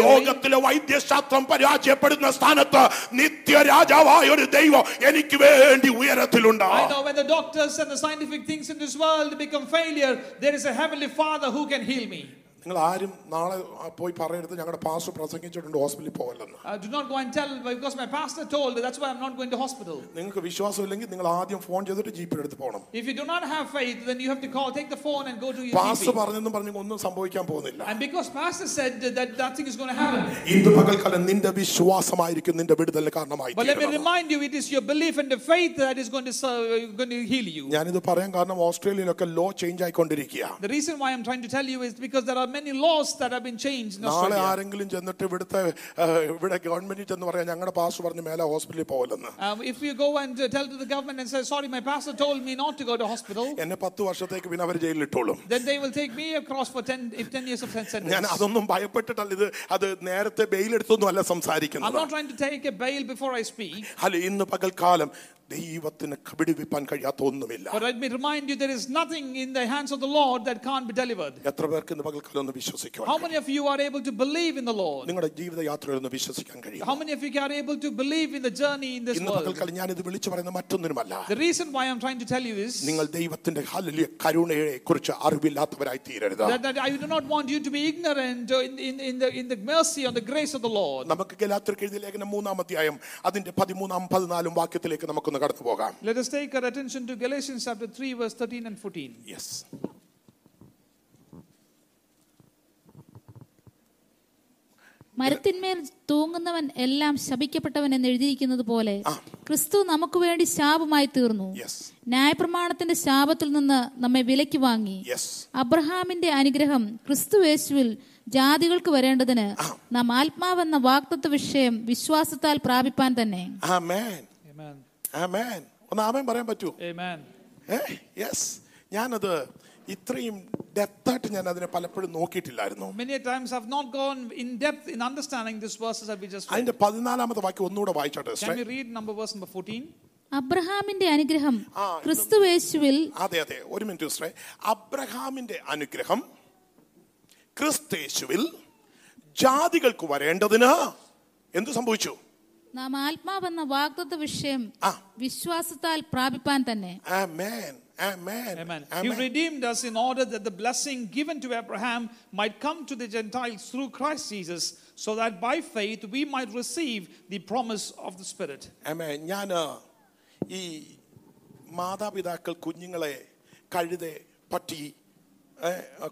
ലോകത്തിലെ വൈദ്യശാസ്ത്രം പരാജയപ്പെടുന്ന സ്ഥാനത്ത് നിത്യരാജാവ് നിത്യരാജാവായ ഒരു ദൈവം എനിക്ക് വേണ്ടി ഉയരത്തിലുണ്ട് I know when the doctors and the scientific things in this world become failure, there is a heavenly Father who can heal me. നിങ്ങൾ ആരും നാളെ പോയി പറയരുത് ഞങ്ങളുടെ പാസ് പ്രസംഗിച്ചിട്ടുണ്ട് ഹോസ്പിറ്റലിൽ പോകല്ലെന്ന് Uh, do not go and tell because my pastor told that's why I'm not going to hospital. നിങ്ങൾക്ക് വിശ്വാസമില്ലെങ്കിൽ നിങ്ങൾ ആദ്യം ഫോൺ ചെയ്തിട്ട് ജീപ്പിൽ എടുത്ത് പോകണം If you do not have faith, then you have to call, take the phone and go to your pass GP. പറഞ്ഞെന്നും പറഞ്ഞു ഒന്നും സംഭവിക്കാൻ പോകുന്നില്ല And because pastor said that nothing is going to happen. ഇന്ന് പകൽക്കാലം നിന്റെ വിശ്വാസമായിരിക്കും നിന്റെ വിടുതലിന് കാരണമായി But let me തീരുന്നത്. remind you, it is your belief and the faith that is going to serve, going to heal you. ഞാനിത് പറയാൻ കാരണം ഓസ്ട്രേലിയയിലൊക്കെ ലോ ചേഞ്ച് ആയിക്കൊണ്ടിരിക്കുക The reason why I'm trying to tell you is because there are many laws that have been changed in നാളെ Australia. ആരെങ്കിലും ചെന്നിട്ട് ഇവിടുത്തെ ആ, ഇവിടെ ഗവൺമെന്റിൽ ചെന്ന് പറയാം ഞങ്ങളുടെ പാസ് പറഞ്ഞ് മേലെ ഹോസ്പിറ്റലിൽ പോകലെന്ന് Um, if you go and uh, tell to the government and say, sorry, my pastor told me not to go to hospital, എന്നെ പത്ത് വർഷത്തേക്ക് പിന്നെ അവർ ജയിലിലിട്ടോളും then they will take me across for 10, if 10 years of sentence. ഞാൻ അതൊന്നും ഭയപ്പെട്ടിട്ടല്ല ഇത് അത് നേരത്തെ ബെയിലെടുത്തൊന്നും അല്ല I'm സംസാരിക്കുന്നത് not trying to take a bail before I speak. അല്ല ഇന്ന് പകൽക്കാലം ദൈവത്തിന് കബടിവിപ്പാൻ കഴിയാത്ത ഒന്നുമില്ല But let me remind you, there is nothing in the hands of the Lord that can't be delivered. എത്ര പേർക്ക് ഇന്ന് പകൽക്കാലം ഒന്ന് വിശ്വസിക്കുവാൻ How many of you are able to believe in the Lord? നിങ്ങളുടെ ജീവിതയാത്രയിൽ ഒന്ന് വിശ്വസിക്കാൻ കഴിയും How many of you are able to believe in the journey in this ഇന്ന് world? പകൽക്കാലം ഇത് വിളിച്ചു പറയുന്ന മറ്റൊന്നിനുമല്ല The reason why I'm trying to tell you is നിങ്ങൾ ദൈവത്തിന്റെ ഹല്ലേലൂയ കരുണയെ കുറിച്ച് അറിവില്ലാത്തവരായി തീരരുത് that, that I do not want you to be ignorant in, in, in, the, in the mercy or the grace of the Lord. നമുക്ക് ഗലാത്യർക്ക് എഴുതിയ ലേഖനം മൂന്നാം അധ്യായം അതിന്റെ പതിമൂന്നാം പതിനാലും വാക്യത്തിലേക്ക് നമുക്കൊന്ന് കടന്നു പോകാം Let us take our attention to Galatians chapter 3, verse 13 and 14. Yes. മരത്തിന്മേൽ തൂങ്ങുന്നവൻ എല്ലാം ശപിക്കപ്പെട്ടവൻ എന്ന് എഴുതിയിരിക്കുന്നത് പോലെ ക്രിസ്തു നമുക്ക് വേണ്ടി ശാപമായി തീർന്നു. യെസ് ന്യായപ്രമാണത്തിന്റെ ശാപത്തിൽ നിന്ന് നമ്മെ വിലക്ക് വാങ്ങി. യെസ് അബ്രഹാമിന്റെ അനുഗ്രഹം ക്രിസ്തു യേശുവിൽ ജാതികൾക്ക് വരേണ്ടതിന് നാം ആത്മാവെന്ന വാക്തത്വ വിഷയം വിശ്വാസത്താൽ പ്രാപിപ്പാൻ തന്നെ. ആമേൻ. ഒന്ന് ആമേൻ പറയാൻ പറ്റൂ Amen. ഏ യെസ് ഞാനത് ഇത്രയും ഡെപ്തായിട്ട് ഞാൻ അതിനെ പലപ്പോഴും നോക്കിയിട്ടില്ലായിരുന്നു. Many a times I've not gone in depth in understanding this verses that we just read. അതിന്റെ പതിനാലാമത്തെ വാക്യം ഒന്നുകൂടെ വായിച്ചോട്ടെ Can we read number verse number 14? അബ്രഹാമിന്റെ അനുഗ്രഹം ക്രിസ്തുവേശുവിൽ ക്രിസ്തു യേശുവിൽ അതെ അതെ. ഒരു മിനിറ്റ് സിസ്റ്ററെ അബ്രഹാമിന്റെ അനുഗ്രഹം ക്രിസ്തുയേശുവിൽ ജാതികൾക്ക് വരേണ്ടതിന് എന്ത് സംഭവിച്ചു? നാം ആത്മാവെന്ന വാഗ്ദത്ത വിഷയം ആ. വിശ്വാസത്താൽ പ്രാപിപ്പാൻ തന്നെ ആമേൻ ആമേൻ Amen. He amen redeemed us in order that the blessing given to Abraham might come to the Gentiles through Christ Jesus, so that by faith we might receive the promise of the Spirit. ആമേൻ ഞാൻ ഈ മാതാപിതാക്കൾ കുഞ്ഞുങ്ങളെ കഴുതെ പട്ടി ഏ,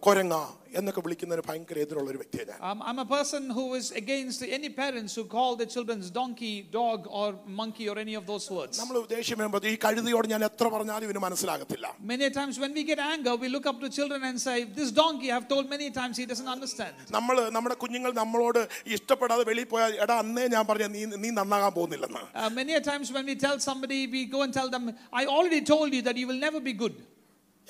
കൊരങ്ങ എന്നൊക്കെ വിളിക്കുന്നതിന് ഭയങ്കര എതിരുള്ള ഒരു വ്യക്തിയാണ് ഞാൻ Um, I'm a person who is against any parents who call their children's donkey, dog, or monkey, or any of those words. നമ്മൾ ദേഷ്യം വരുമ്പോൾ ഈ കഴുതയോട് ഞാൻ എത്ര പറഞ്ഞാലും ഇവന് മനസ്സിലാകത്തില്ല Many times when we get anger, we look up to children and say, This donkey, I've told many times, he doesn't understand. നമ്മൾ നമ്മുടെ കുഞ്ഞുങ്ങൾ നമ്മളോട് ഇഷ്ടപ്പെടാതെ വെളിയിൽ പോയാൽ എടാ അന്നേ ഞാൻ പറഞ്ഞ നീ നീ നന്നാകാൻ പോകുന്നില്ലെന്ന് Uh, many a times when we tell somebody, we go and tell them, I already told you that you will never be good.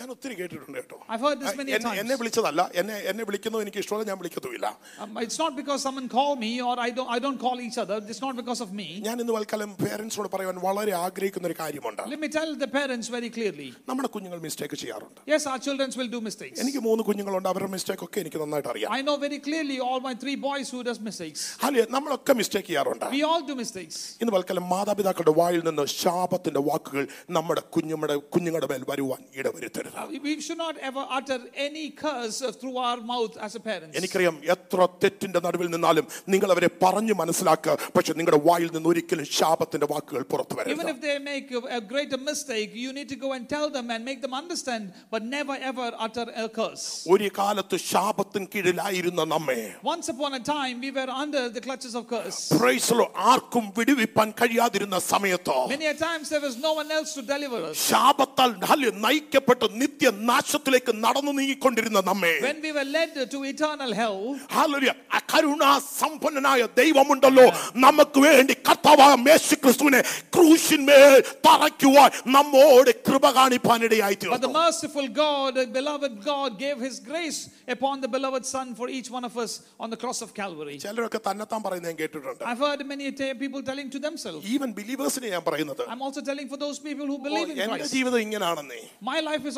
ഞാൻ ഒത്തിരി കേട്ടിട്ടുണ്ട് കേട്ടോ. I've heard this many എന്നെ- times. എന്നെ വിളിച്ചതല്ല. എന്നെ എന്നെ വിളിക്കുന്നത് എനിക്ക് ഇഷ്ടമല്ല ഞാൻ വിളിക്കത്തുമില്ല. Um, it's not because someone called me or I don't, I don't call each other. It's not because of me. ഞാൻ ഇന്ന് വൽക്കലം പേരൻസിനോട് പറയാൻ വളരെ ആഗ്രഹിക്കുന്ന ഒരു കാര്യമുണ്ട്. Let me tell the parents very clearly നമ്മുടെ കുഞ്ഞുങ്ങൾ മിസ്റ്റേക്ക് ചെയ്യാറുണ്ട്. Yes our childrens will do mistakes എനിക്ക് മൂന്ന് കുഞ്ഞുങ്ങളുണ്ട്. അവരുടെ മിസ്റ്റേക്ക് ഒക്കെ എനിക്ക് നന്നായിട്ട് അറിയാം. I know very clearly all my three boys who does mistakes. അല്ലെ? നമ്മളൊക്കെ മിസ്റ്റേക്ക് ചെയ്യാറുണ്ട്. We all do mistakes. ഇന്ന് വൽക്കലം മാതാപിതാക്കളുടെ വായിൽ നിന്ന് ശാപത്തിന്റെ വാക്കുകൾ നമ്മുടെ കുഞ്ഞുങ്ങളുടെ കുഞ്ഞുങ്ങളുടെ മേൽ വരുവാൻ We should not ever utter any curse uh, through our mouth as a parent. എനിക്കറിയാം എത്ര തെറ്റിന്റെ നടുവിൽ നിന്നാലും നിങ്ങൾ അവരെ പറഞ്ഞു മനസ്സിലാക്കുക പക്ഷെ നിങ്ങളുടെ വായിൽ നിന്ന് ഒരിക്കലും ശാപത്തിന്റെ വാക്കുകൾ പുറത്തു Even വരരുത് if they make a, a greater mistake, you need to go and tell them and make them understand, but never ever utter a curse. ഒരു കാലത്ത് ശാപത്തിന് കീഴിലായിരുന്ന നമ്മെ Once upon a time, we were under the clutches of curse. Praise the Lord. ആർക്കും വിടുവിപ്പാൻ കഴിയാതിരുന്ന സമയത്ത് Many a times there was no one else to deliver us. ശാപത്താൽ hallelujah, നയിക്കപ്പെട്ട് നിത്യനാശത്തിലേക്ക് നടന്നു നീങ്ങിക്കൊണ്ടിരുന്ന നമ്മെ When we were led to eternal hell, hallelujah, കരുണാ സമ്പന്നനായ ദൈവമുണ്ടല്ലോ നമുക്ക് വേണ്ടി കർത്താവായ യേശു ക്രിസ്തുവിനെ ക്രൂശിന്മേൽ തറയ്ക്കുവാൻ നമ്മോട് കൃപ കാണിപ്പാൻ ഇടയായി but the തീർന്നു merciful God, the beloved God, gave His grace upon the beloved Son for each one of us on the cross of Calvary. ചിലരൊക്കെ തന്നെത്താൻ പറയുന്നത് ഞാൻ കേട്ടിട്ടുണ്ട് I've heard many ta- people telling to themselves. Even ബിലീവേഴ്സിനെ ഞാൻ പറയുന്നത് I'm also telling for those people who "oh, believe in എന്റെ Christ. ജീവിതം ഇങ്ങനാണെന്നേ My life is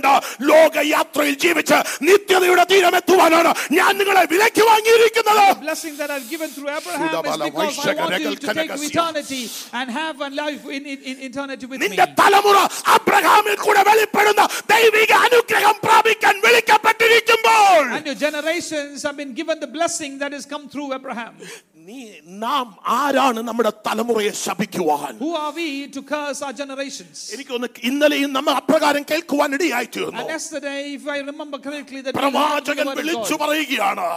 ലോകയാത്രയിൽ ജീവിച്ച് നിത്യതയുടെ തീരമെത്തുവാനാണ് ഞാൻ നിങ്ങളെ വിലയ്ക്ക് വാങ്ങിയിരിക്കുന്നത് the blessing that I've given through Abraham is Shudabala because I Vaishaka want you Regal to take to Kanakasya. eternity and have a life in, in, in eternity with me. നിന്റെ തലമുറ അബ്രഹാമിൽ കൂടെ വെളിപ്പെടുന്ന ദൈവിക അനുഗ്രഹം പ്രാപിക്കാൻ വിളിക്കപ്പെട്ടിരിക്കുമ്പോൾ And your generations have been given the blessing that has come through Abraham. നീ നാം ആരാണ് നമ്മുടെ തലമുറയെ ശപിക്കുവാൻ Who are we to curse our generations? എനിക്കൊന്ന് ഇന്നലെയും നമ്മൾ അപ്രകാരം കേൾക്കുവാൻ ഇടയായി തീർന്നു yesterday, if I remember correctly, that പ്രവാചകൻ വിളിച്ചു. പറയുകയാണ്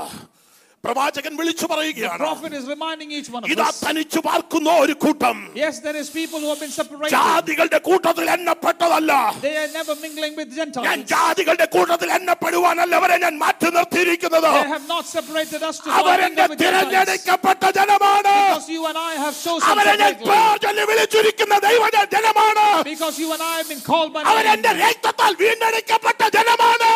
പ്രവാചകൻ വിളിച്ചു പറയുകയാണ്. ഇതാ തനിച്ചു പാർക്കുന്ന ഒരു കൂട്ടം. ജാതികളുടെ കൂട്ടത്തിൽ എണ്ണപ്പെട്ടതല്ല. ഞാൻ ജാതികളുടെ കൂട്ടത്തിൽ എണ്ണപ്പെടുവാനല്ല അവരെ ഞാൻ മാറ്റി നിർത്തിയിരിക്കുന്നത്. അവരെന്റെ തിരഞ്ഞെടുക്കപ്പെട്ട ജനമാണ്. അവരെ ഞാൻ വിളിച്ചിരിക്കുന്ന ദൈവജ ജനമാണ്. അവരെന്റെ രക്തത്താൽ വീണ്ടെടുക്കപ്പെട്ട ജനമാണ്.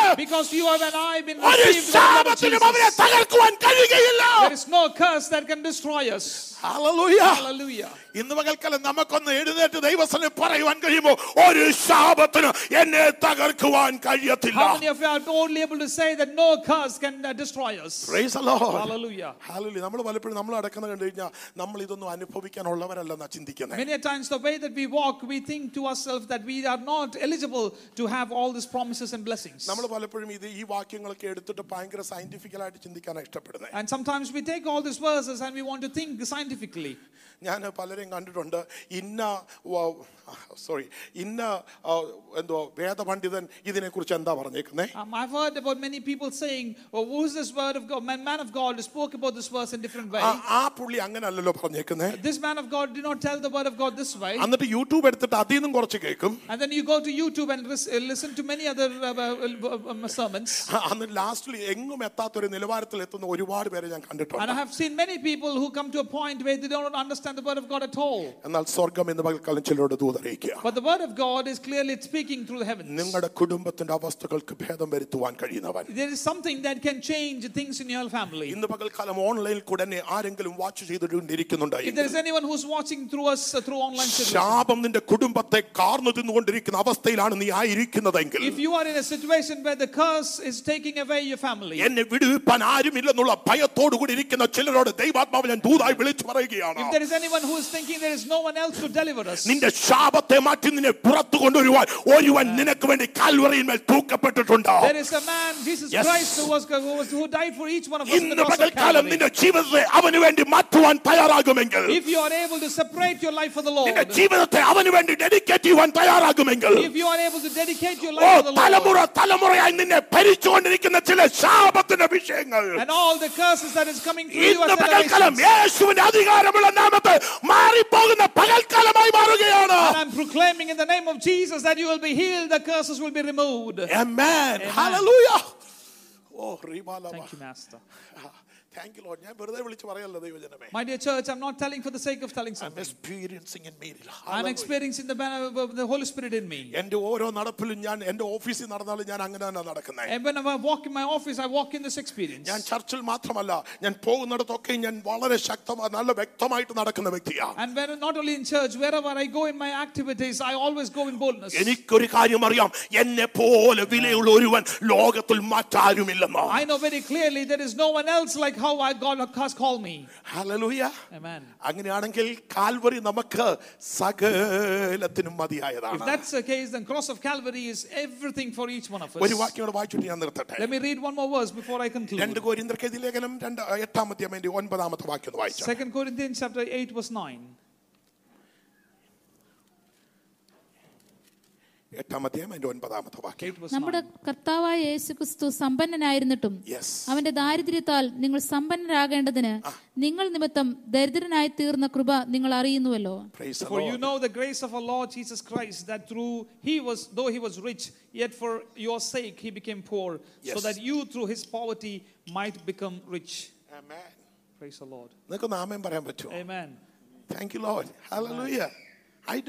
ഒരു ശാപത്തിലും അവരെ തകർക്കുവാൻ കഴിയും കഴിയുകയില്ല There is no curse that can destroy us. Hallelujah. Hallelujah. ഇന്ന് പകൽക്കാലം നമുക്കൊന്ന് എഴുന്നേറ്റ് ദൈവസ്ഥനെ പറയുവാൻ കഴിയുമോ ഒരു ശാപത്തിന് എന്നെ തകർക്കുവാൻ കഴിയത്തില്ല How many of you are only able to say that no curse can uh, destroy us? Praise the Lord. Hallelujah. Hallelujah. നമ്മൾ പലപ്പോഴും നമ്മൾ അടക്കുന്ന കണ്ടു കഴിഞ്ഞാൽ നമ്മൾ ഇതൊന്നും അനുഭവിക്കാനുള്ളവരല്ലെന്നാ ചിന്തിക്കുന്നത് Many a times, the way that we walk, we think to ourselves that we are not eligible to have all these promises and blessings. നമ്മൾ പലപ്പോഴും ഇത് ഈ വാക്യങ്ങളൊക്കെ എടുത്തിട്ട് ഭയങ്കര സയന്റിഫിക്കലായിട്ട് ചിന്തിക്കാനാണ് ഇഷ്ടപ്പെടുന്നത് And sometimes we take all these verses and we want to think scientifically. ഞാൻ പലരെയും കണ്ടിട്ടുണ്ട് ഇന്ന സോറി ഇന്ന ആ, എന്തോ വേദപണ്ഡിതൻ ഇതിനെക്കുറിച്ച് എന്താ പറഞ്ഞേക്കുന്നേ Um, I've heard about many people saying, oh, who's this word of God? Man, man of God who spoke about this verse in different way. ആ- ആ പുള്ളി അങ്ങനല്ലല്ലോ പറഞ്ഞേക്കുന്നേ This man of God did not tell the word of God this way. എന്നിട്ട് YouTube എടുത്തിട്ട് അതിൽ നിന്നും കുറച്ച് കേൾക്കും And then you go to YouTube and lis- uh, listen to many other uh, uh, uh, um, sermons. ആ, അന്ന് ലാസ്റ്റിൽ എങ്ങും എത്താത്തൊരു നിലവാരത്തിൽ എത്തുന്ന ഒരുപാട് പേരെ ഞാൻ And കണ്ടിട്ടുണ്ട് I have seen many people who come to a point where they don't understand the word of God at all. എന്നാൽ സ്വർഗം എന്ന് പകൽക്കാലം ചിലരോട് ദൂതറിയിക്കുക But the word of God is clearly speaking through the heavens. നിങ്ങളുടെ കുടുംബത്തിന്റെ അവസ്ഥകൾക്ക് ഭേദം വരുത്തുവാൻ കഴിയുന്നവൻ There is something that can change things in your family. ഇന്ന് പകൽക്കാലം ഓൺലൈനിൽ കൂടെ എന്നെ ആരെങ്കിലും watch ചെയ്തിട്ടുണ്ടിരിക്കുന്നുണ്ട് If there is anyone who's watching through us uh, through online service, ശാപം നിന്റെ കുടുംബത്തെ കാർന്നു തിന്നുകൊണ്ടിരിക്കുന്ന അവസ്ഥയിലാണ് നീ ആയിരിക്കുന്നതെങ്കിൽ if you are in a situation where the curse is taking away your family, എന്നെ വിടുവിപ്പാൻ ആരുമില്ലെന്നുള്ള ഭയത്തോടു കൂടി ഇരിക്കുന്ന ചിലരോട് ദൈവാത്മാവ് ഞാൻ ദൂതായി വിളിച്ചു പറയുകയാണ് if there is anyone who is thinking there is no one else to deliver us, നിന്റെ ശാപത്തെ മാറ്റി നിന്നെ പുറത്തു കൊണ്ടുവരുവാൻ ഒരുവൻ നിനക്ക് വേണ്ടി കാൽവറിയിന്മേൽ തൂക്കപ്പെട്ടിട്ടുണ്ട് there is a man, Jesus Yes. Christ, who was who, was, who died for each one of us in the ഇന്ന് cross of പകൽക്കാലം Calvary. നിന്റെ ജീവിതത്തെ അവന് വേണ്ടി മാറ്റുവാൻ തയ്യാറാകുമെങ്കിൽ If you are able to separate your life for the നിന്റെ Lord, ജീവിതത്തെ അവന് വേണ്ടി ഡെഡിക്കേറ്റ് ചെയ്യുവാൻ തയ്യാറാകുമെങ്കിൽ if you are able to dedicate your oh life for the Lord, തലമുറ തലമുറയായി നിന്നെ ഭരിച്ചുകൊണ്ടിരിക്കുന്ന ചില ശാപത്തിന്റെ വിഷയങ്ങൾ and all the curses that is coming through you ഇന്ന് as പകൽക്കാലം generations. യേശുവിന്റെ അധികാരമുള്ള നാമത്തെ മാറിപ്പോകുന്ന പകൽക്കാലമായി മാറുകയാണ് And I'm proclaiming in the name of Jesus that you will be healed, the curses will be removed. Amen. Hallelujah. Oh റീബാല Thank you, Master. Thank you Lord ഞാൻ വെറുതെ വിളിച്ച് പറയല്ല ദൈവജനമേ My dear church, I'm not telling for the sake of telling I'm something. experiencing in me. I'm Hallelujah. experiencing the, man- of the Holy Spirit in me. എന്റെ ഓരോ നടപ്പിലും ഞാൻ എന്റെ ഓഫീസിൽ നടന്നാലും ഞാൻ അങ്ങനെ തന്നെ നടക്കുന്നത് And whenever I walk in my office, I walk in this experience. ഞാൻ ചർച്ചിൽ മാത്രമല്ല ഞാൻ പോകുന്നിടത്തൊക്കെ ഞാൻ വളരെ ശക്തമായി നല്ല വ്യക്തമായിട്ട് നടക്കുന്ന വ്യക്തിയാണ് And when, not only in church, wherever I go in my activities, I always go in boldness. എനിക്കൊരു കാര്യം അറിയാം എന്നെ പോലെ വിലയുള്ള ഒരുവൻ ലോകത്തിൽ മറ്റാരുമില്ലെന്ന് I know very clearly there is no one else like how I, God has called me. Hallelujah Amen. അങ്ങനെയാണെങ്കിൽ Calvary നമുക്ക് സകലത്തിനും If മതിയായതാണ് that's the case, then cross of Calvary is everything for each one of ഒരു us. വാക്യം കൂടെ വായിച്ചിട്ട് ഞാൻ നിർത്തട്ടെ Let me read one more verse before I രണ്ട് conclude. കോരിന്തർക്കെതി ലേഖനം രണ്ട് എട്ടാമത്തെ അതിന്റെ ഒൻപതാമത്തെ വാക്യം ഒന്ന് വായിച്ചു Second Corinthians chapter 8 verse 9. എട്ടാമത്തെ അതിന്റെ ഒൻപതാമത്തെ വാക്യം 8 verse നമ്മുടെ 9. കർത്താവായ യേശുക്രിസ്തു സമ്പന്നനായിരുന്നിട്ടും യെസ് അവന്റെ ദാരിദ്ര്യത്താൽ നിങ്ങൾ സമ്പന്നരാകേണ്ടതിന് നിങ്ങൾ നിമിത്തം ദരിദ്രനായി തീർന്ന കൃപ നിങ്ങൾ അറിയുന്നുവല്ലോ price For you know the grace of our Lord Jesus Christ, that through he was, though he was rich, yet for your sake he became poor, so Yes. that you through his poverty might become rich. Praise the Lord. നിനക്കൊന്ന് ആമേൻ പറയാൻ പറ്റുമോ Amen. Thank you Lord hallelujah I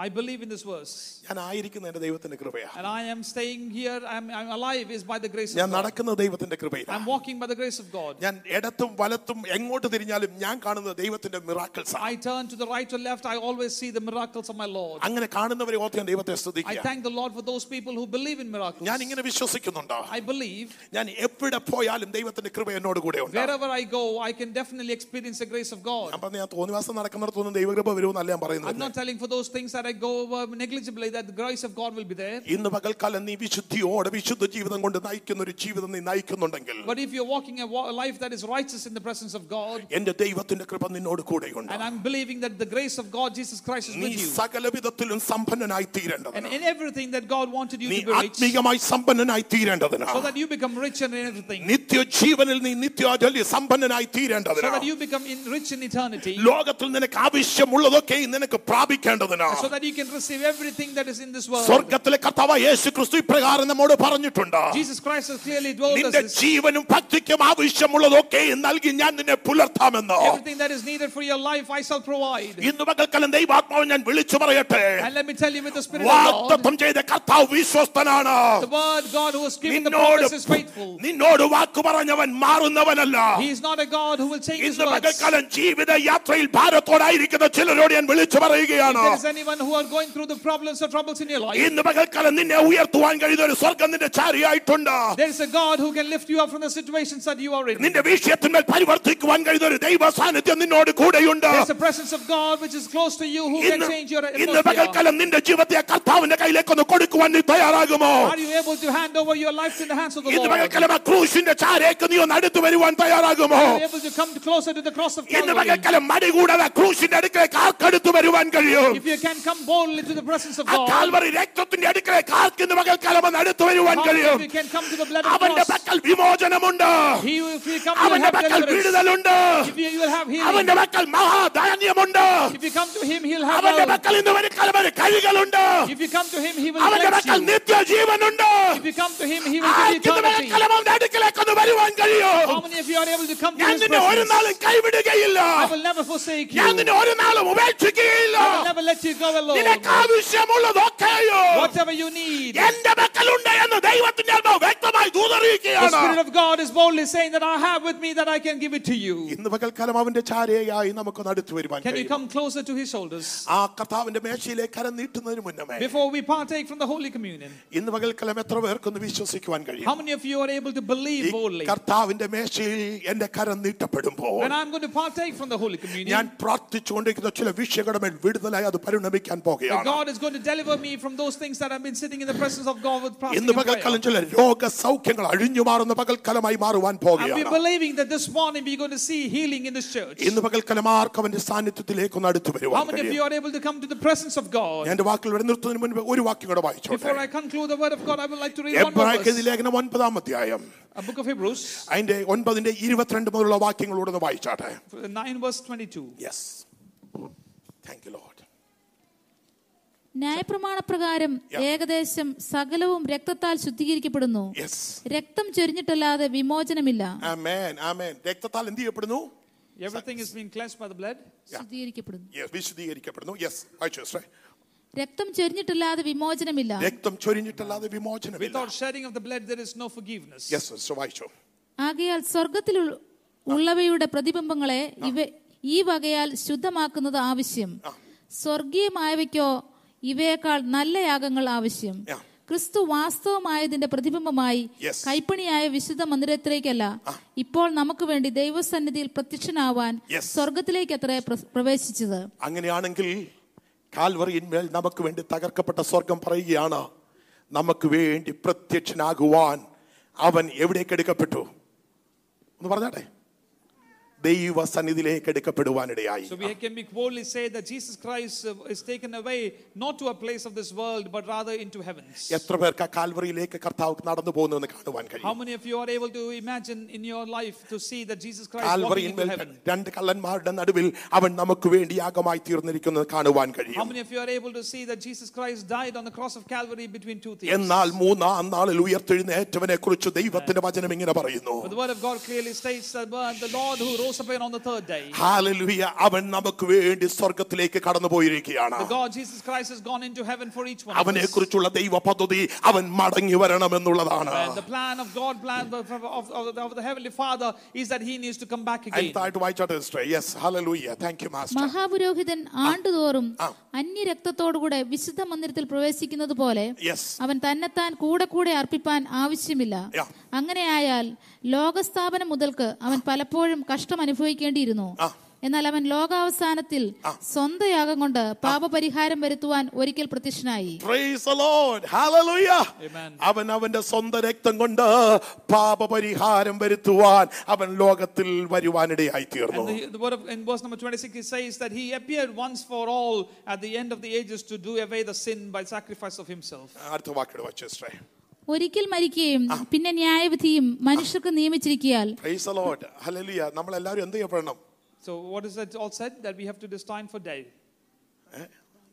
do believe in it I believe in this verse. ഞാൻ ആയിരിക്കുന്ന എന്റെ ദൈവത്തിന്റെ കൃപയാണ് And I am staying here, I'm, I'm alive, is by the grace ഞാൻ of God. നടക്കുന്ന ദൈവത്തിന്റെ കൃപയിലാണ് I'm walking by the grace of God. ഞാൻ ഇടത്തും വലത്തും എങ്ങോട്ട് തിരിഞ്ഞാലും ഞാൻ കാണുന്നത് ദൈവത്തിന്റെ miracles I turn to the right or left, I always see the miracles of my Lord. അങ്ങനെ കാണുന്നവരെ ഓർത്ത് ഞാൻ ദൈവത്തെ I സ്തുതിക്കുക thank the Lord for those people who believe in miracles. ഞാൻ ഇങ്ങനെ വിശ്വസിക്കുന്നുണ്ടോ I believe ഞാൻ എവിടെ പോയാലും ദൈവത്തിന്റെ കൃപ എന്നോട് കൂടെ ഉണ്ട് wherever I go, I can definitely experience the grace of God. ഞാൻ പറഞ്ഞ ഞാൻ തോന്നിവാസം നടക്കുന്നിടത്തൊന്നും ദൈവകൃപ വരുമെന്നല്ല ഞാൻ I'm പറയുന്നത് not telling for those things that I I go over negligibly, that the grace of God will be there. ഇന്ന് പകൽക്കാലം നീ വിശുദ്ധിയോടെ വിശുദ്ധ ജീവിതം കൊണ്ട് നയിക്കുന്ന ഒരു ജീവിതം നീ നയിക്കുന്നുണ്ടെങ്കിൽ But if you're walking a wa- life that is righteous in the presence of God, എന്റെ ദൈവത്തിന്റെ കൃപ നിന്നോട് കൂടെയുണ്ട് and I'm believing that the grace of God, Jesus Christ, is നീ with you. സകല വിധത്തിലും സമ്പന്നനായി And തീരേണ്ടതിന് in everything that God wanted you നീ to be rich, ആത്മീയമായി സമ്പന്നനായി തീരേണ്ടതിന് so that you become rich in everything, നിത്യജീവനിൽ നീ നിത്യാജല്യ സമ്പന്നനായി so തീരേണ്ടതിന് that you become in, rich in eternity, ലോകത്തിൽ നിനക്ക് ആവശ്യമുള്ളതൊക്കെ നിനക്ക് പ്രാപിക്കേണ്ടതിന് so that you can receive everything that is in this world. സ്വർഗത്തിലെ കർത്താവ് യേശു ക്രിസ്തു ഇപ്രകാരം നമ്മോട് പറഞ്ഞിട്ടുണ്ട് Jesus Christ has clearly told us നിന്റെ this. ജീവനും ഭക്തിക്കും ആവശ്യമുള്ളതൊക്കെ നൽകി ഞാൻ നിന്നെ പുലർത്താമെന്ന് Everything that is needed for your life, I shall provide. ഇന്ന് പകൽക്കാലം ദൈവാത്മാവ് ഞാൻ വിളിച്ചു പറയട്ടെ And let me tell you with the Spirit of God, വാഗ്ദത്തം ചെയ്ത കർത്താവ് വിശ്വസ്തനാണ് the word God who has given the നിന്നോട് promise is faithful. നിന്നോട് വാക്ക് പറഞ്ഞവൻ മാറുന്നവനല്ല He is not a God who will change his ഇന്ന് words. പകൽക്കാലം ജീവിത യാത്രയിൽ ഭാരത്തോടായിരിക്കുന്ന ചിലരോട് ഞാൻ വിളിച്ചു പറയുകയാണ് If there is anyone who are going through the problems or troubles in your life, ഇന്ന് പകൽക്കാലം നിന്നെ ഉയർത്തുവാൻ കഴിയുന്ന ഒരു സ്വർഗം നിന്റെ ചാരിയായിട്ടുണ്ട് there is a God who can lift you up from the situations that you are in. നിന്റെ വിഷയത്തിന്മേൽ പരിവർത്തിക്കുവാൻ കഴിയുന്ന ഒരു ദൈവ സാന്നിധ്യം നിന്നോട് കൂടെയുണ്ട് There is a presence of God which is close to you who can ഇന്ന് change your ഇന്ന് atmosphere. പകൽക്കാലം നിന്റെ ജീവിതത്തെ ആ കർത്താവിന്റെ കയ്യിലേക്ക് ഒന്ന് കൊടുക്കുവാൻ നീ തയ്യാറാകുമോ Are you able to hand over your life in the hands of the ഇന്ന് Lord? പകൽക്കാലം ആ ക്രൂശിന്റെ ചാരേക്ക് നീ ഒന്ന് അടുത്ത് വരുവാൻ തയ്യാറാകുമോ Are you able to come closer to the cross of ഇന്ന് Calvary? പകൽക്കാലം മടി കൂടാതെ ആ ക്രൂശിന്റെ അടുക്കലേക്ക് ആർക്കടുത്ത് വരുവാൻ കഴിയും If you can come boldly to the presence of ആ God, കാൽവറി രക്തത്തിന്റെ അടുക്കലേക്ക് ആർക്ക് ഇന്ന് പകൽക്കാലം ഒന്ന് അടുത്ത് വരുവാൻ കഴിയും if you can come to the blood of അവന്റെ cross, പക്കൽ വിമോചനമുണ്ട് He will, if you come, you will അവന്റെ have പക്കൽ deliverance. വിടുതലുണ്ട് If you, you will have healing. അവന്റെ പക്കൽ മഹാധാന്യമുണ്ട് If you come to Him, He'll have അവന്റെ wealth. പക്കൽ ഇന്ന് ഒരു കലവര് കഴികളുണ്ട് If you come to Him, He will അവന്റെ bless പക്കൽ you. നിത്യജീവനുണ്ട് If you come to Him, He will give you ആർക്കിന്ന് eternity. പകൽക്കാലം അവന്റെ അടുക്കലേക്ക് ഒന്ന് വരുവാൻ കഴിയും How many of you are able to come to ഞാൻ His നിന്നെ ഒരു presence? നാളും കൈവിടുകയില്ല I will never forsake you. ഞാൻ നിന്നെ ഒരു നാളും ഉപേക്ഷിക്കുകയില്ല I will never let you go alone. നിനക്ക് ആവശ്യമുള്ളതൊക്കെയോ Whatever you need. എന്റെ പക്കലുണ്ട് എന്ന് ദൈവത്തിന്റെ ആത്മാവ് വ്യക്തമായി The ദൂതറിയിക്കുകയാണ് Spirit of God is boldly saying that I have with me that I can give it to you. ഇന്ന് പകൽക്കാലം അവന്റെ ചാരയായി നമുക്ക് അടുത്ത് വരുവാൻ Can you കഴിയും come closer to His shoulders? ആ കർത്താവിന്റെ മേശയിലേക്ക് കരം നീട്ടുന്നതിന് മുന്നമേ Before we partake from the Holy Communion, ഇന്ന് പകൽക്കാലം എത്ര പേർക്കൊന്ന് വിശ്വസിക്കുവാൻ കഴിയും how many of you are able to believe ഈ boldly? കർത്താവിന്റെ മേശയിൽ എന്റെ കരം നീട്ടപ്പെടുമ്പോൾ When I'm going to partake from the Holy ഞാൻ Communion, പ്രാർത്ഥിച്ചുകൊണ്ടിരിക്കുന്ന ചില വിഷയങ്ങളുടെ മേൽ വിടുതലായി അത് പരിണമിക്കാൻ that പോകുകയാണ് God is going to deliver me from those things that I've been sitting in the presence of God with fasting ഇന്ന് and പകൽക്കാലം prayer. ചില രോഗസൗഖ്യങ്ങൾ അഴിഞ്ഞു മാറുന്ന പകൽക്കാലമായി മാറുവാൻ And we're പോകുകയാണ് believing that this morning we're going to see healing in this church. ഇന്ന് പകൽക്കാലം ആർക്ക് അവന്റെ സാന്നിധ്യത്തിലേക്ക് ഒന്ന് അടുത്ത് How വരുവാൻ many of കഴിയും you are able to come to the presence of God? എന്റെ വാക്കുകൾ ഇവിടെ നിർത്തുന്നതിന് മുൻപ് ഒരു വാക്യം കൂടെ വായിച്ചോട്ടെ Before I conclude the word of God, I would like to read one more Abraham verse. ലേഖനം ഒൻപതാം അധ്യായം A book of Hebrews, അതിന്റെ ഒൻപതിന്റെ ഇരുപത്തിരണ്ട് മുതലുള്ള വാക്യങ്ങളോട് ഒന്ന് വായിച്ചാട്ടെ 9 verse 22. Yes thank you Lord ന്യായപ്രമാണപ്രകാരം ഏകദേശം സകലവും രക്തത്താൽ ശുദ്ധീകരിക്കപ്പെടുന്നു. രക്തം ചൊരിഞ്ഞിട്ടല്ലാതെ വിമോചനമില്ല. ആമേൻ ആമേൻ രക്തത്താൽ എന്ത് ചെയ്യപ്പെടുന്നു? Everything is being cleansed by the blood. ശുദ്ധീകരിക്കപ്പെടുന്നു. യെസ് വിശദീകരിക്കപ്പെടുന്നു യെസ് വായിച്ചു സിസ്റ്ററെ. രക്തം ചൊരിഞ്ഞിട്ടല്ലാതെ വിമോചനമില്ല. രക്തം ചൊരിഞ്ഞിട്ടല്ലാതെ വിമോചനമില്ല. Without shedding of the blood, there is no forgiveness. Yes sister വായിച്ചു ആകയാൽ സ്വർഗത്തിൽ ഉൾ- ഉള്ളവയുടെ പ്രതിബിംബങ്ങളെ ഇവ ഈ വകയാൽ ശുദ്ധമാക്കുന്നത് ആവശ്യം. സ്വർഗീയമായവയ്ക്കോ ഇവയേക്കാൾ നല്ല യാഗങ്ങൾ ആവശ്യം. ക്രിസ്തു വാസ്തവമായതിന്റെ പ്രതിബിംബമായി കൈപ്പണിയായ വിശുദ്ധ മന്ദിരത്തിലേക്കല്ല. ഇപ്പോൾ നമുക്ക് വേണ്ടി ദൈവസന്നിധിയിൽ പ്രത്യക്ഷനാവാൻ. സ്വർഗത്തിലേക്ക് അത്ര പ്രവേശിച്ചത്. അങ്ങനെയാണെങ്കിൽ കാൽവറിയിന്മേൽ നമുക്ക് വേണ്ടി തകർക്കപ്പെട്ട സ്വർഗം പറയുകയാണ് നമുക്ക് വേണ്ടി പ്രത്യക്ഷനാകുവാൻ അവൻ എവിടേക്ക് എടുക്കപ്പെട്ടു? ഒന്ന് പറഞ്ഞാട്ടെ? ദൈവ സന്നിധിയിലേക്ക് എടുക്കപ്പെടുവാനിടയായി So we can be boldly say that Jesus Christ uh, is taken away not to a place of this world, but rather into heavens. എത്ര പേർക്ക് ആ കാൽവറിയിലേക്ക് കർത്താവ് നടന്നു പോകുന്നു കാണുവാൻ How കഴിയും many of you are able to imagine in your life to see that Jesus Christ walking into കാൽവറിയിന്മേൽ heaven? രണ്ട് കള്ളന്മാരുടെ നടുവിൽ അവൻ നമുക്ക് വേണ്ടി യാഗമായി തീർന്നിരിക്കുന്നത് കാണുവാൻ How കഴിയും many of you are able to see that Jesus Christ died on the cross of Calvary between two thieves? എന്നാൽ മൂന്നാം നാളിൽ ഉയർത്തെഴുന്നേറ്റവനെ കുറിച്ച് ദൈവത്തിന്റെ വചനം ഇങ്ങനെ പറയുന്നു But the word of God clearly states that uh, the Lord who rose again on the third day, ഹാലലുയ അവൻ നമുക്ക് വേണ്ടി സ്വർഗത്തിലേക്ക് കടന്നു പോയിരിക്കുകയാണ് the God Jesus Christ has gone into heaven for each one of അവനെ us. കുറിച്ചുള്ള ദൈവ പദ്ധതി അവൻ മടങ്ങി വരണമെന്നുള്ളതാണ് And the plan of God, plan of, of, of, the, of the Heavenly Father is that He needs to come back again. അടുത്തായിട്ട് വായിച്ചോട്ടെ sister yes hallelujah thank you master മഹാപുരോഹിതൻ ആണ്ടുതോറും ആ. അന്യരക്തത്തോടുകൂടെ വിശുദ്ധ മന്ദിരത്തിൽ പ്രവേശിക്കുന്നത് പോലെ യെസ് അവൻ തന്നെത്താൻ കൂടെ കൂടെ അർപ്പിപ്പാൻ ആവശ്യമില്ല Yeah. അങ്ങനെയായാൽ ലോകസ്ഥാപനം മുതൽക്ക് അവൻ പലപ്പോഴും കഷ്ടം അനുഭവിക്കേണ്ടിയിരുന്നു. എന്നാൽ അവൻ ലോകാവസാനത്തിൽ സ്വന്തം യാഗം കൊണ്ട് പാപപരിഹാരം വരുത്തുവാൻ ഒരിക്കൽ പ്രത്യക്ഷനായി Praise the Lord. Hallelujah. Amen. അവൻ അവന്റെ സ്വന്തം രക്തം കൊണ്ട് പാപപരിഹാരം വരുത്തുവാൻ അവൻ ലോകത്തിൽ വരുവാനിടയായി തീർന്നു And the, the word of, in verse number 26, it says that he appeared once for all at the end of the ages to do away the sin by sacrifice of himself. അടുത്ത വാക്കിട് വച്ചേ ഒരിക്കൽ മരിക്കുകയും പിന്നെ ന്യായവിധിയും മനുഷ്യർക്ക് നിയമിച്ചിരിക്കിയാൽ praise the Lord. Hallelujah. നമ്മൾ എല്ലാവരും എന്ത് ചെയ്യപ്പെടണം So what is it all said? That we have to destined for death.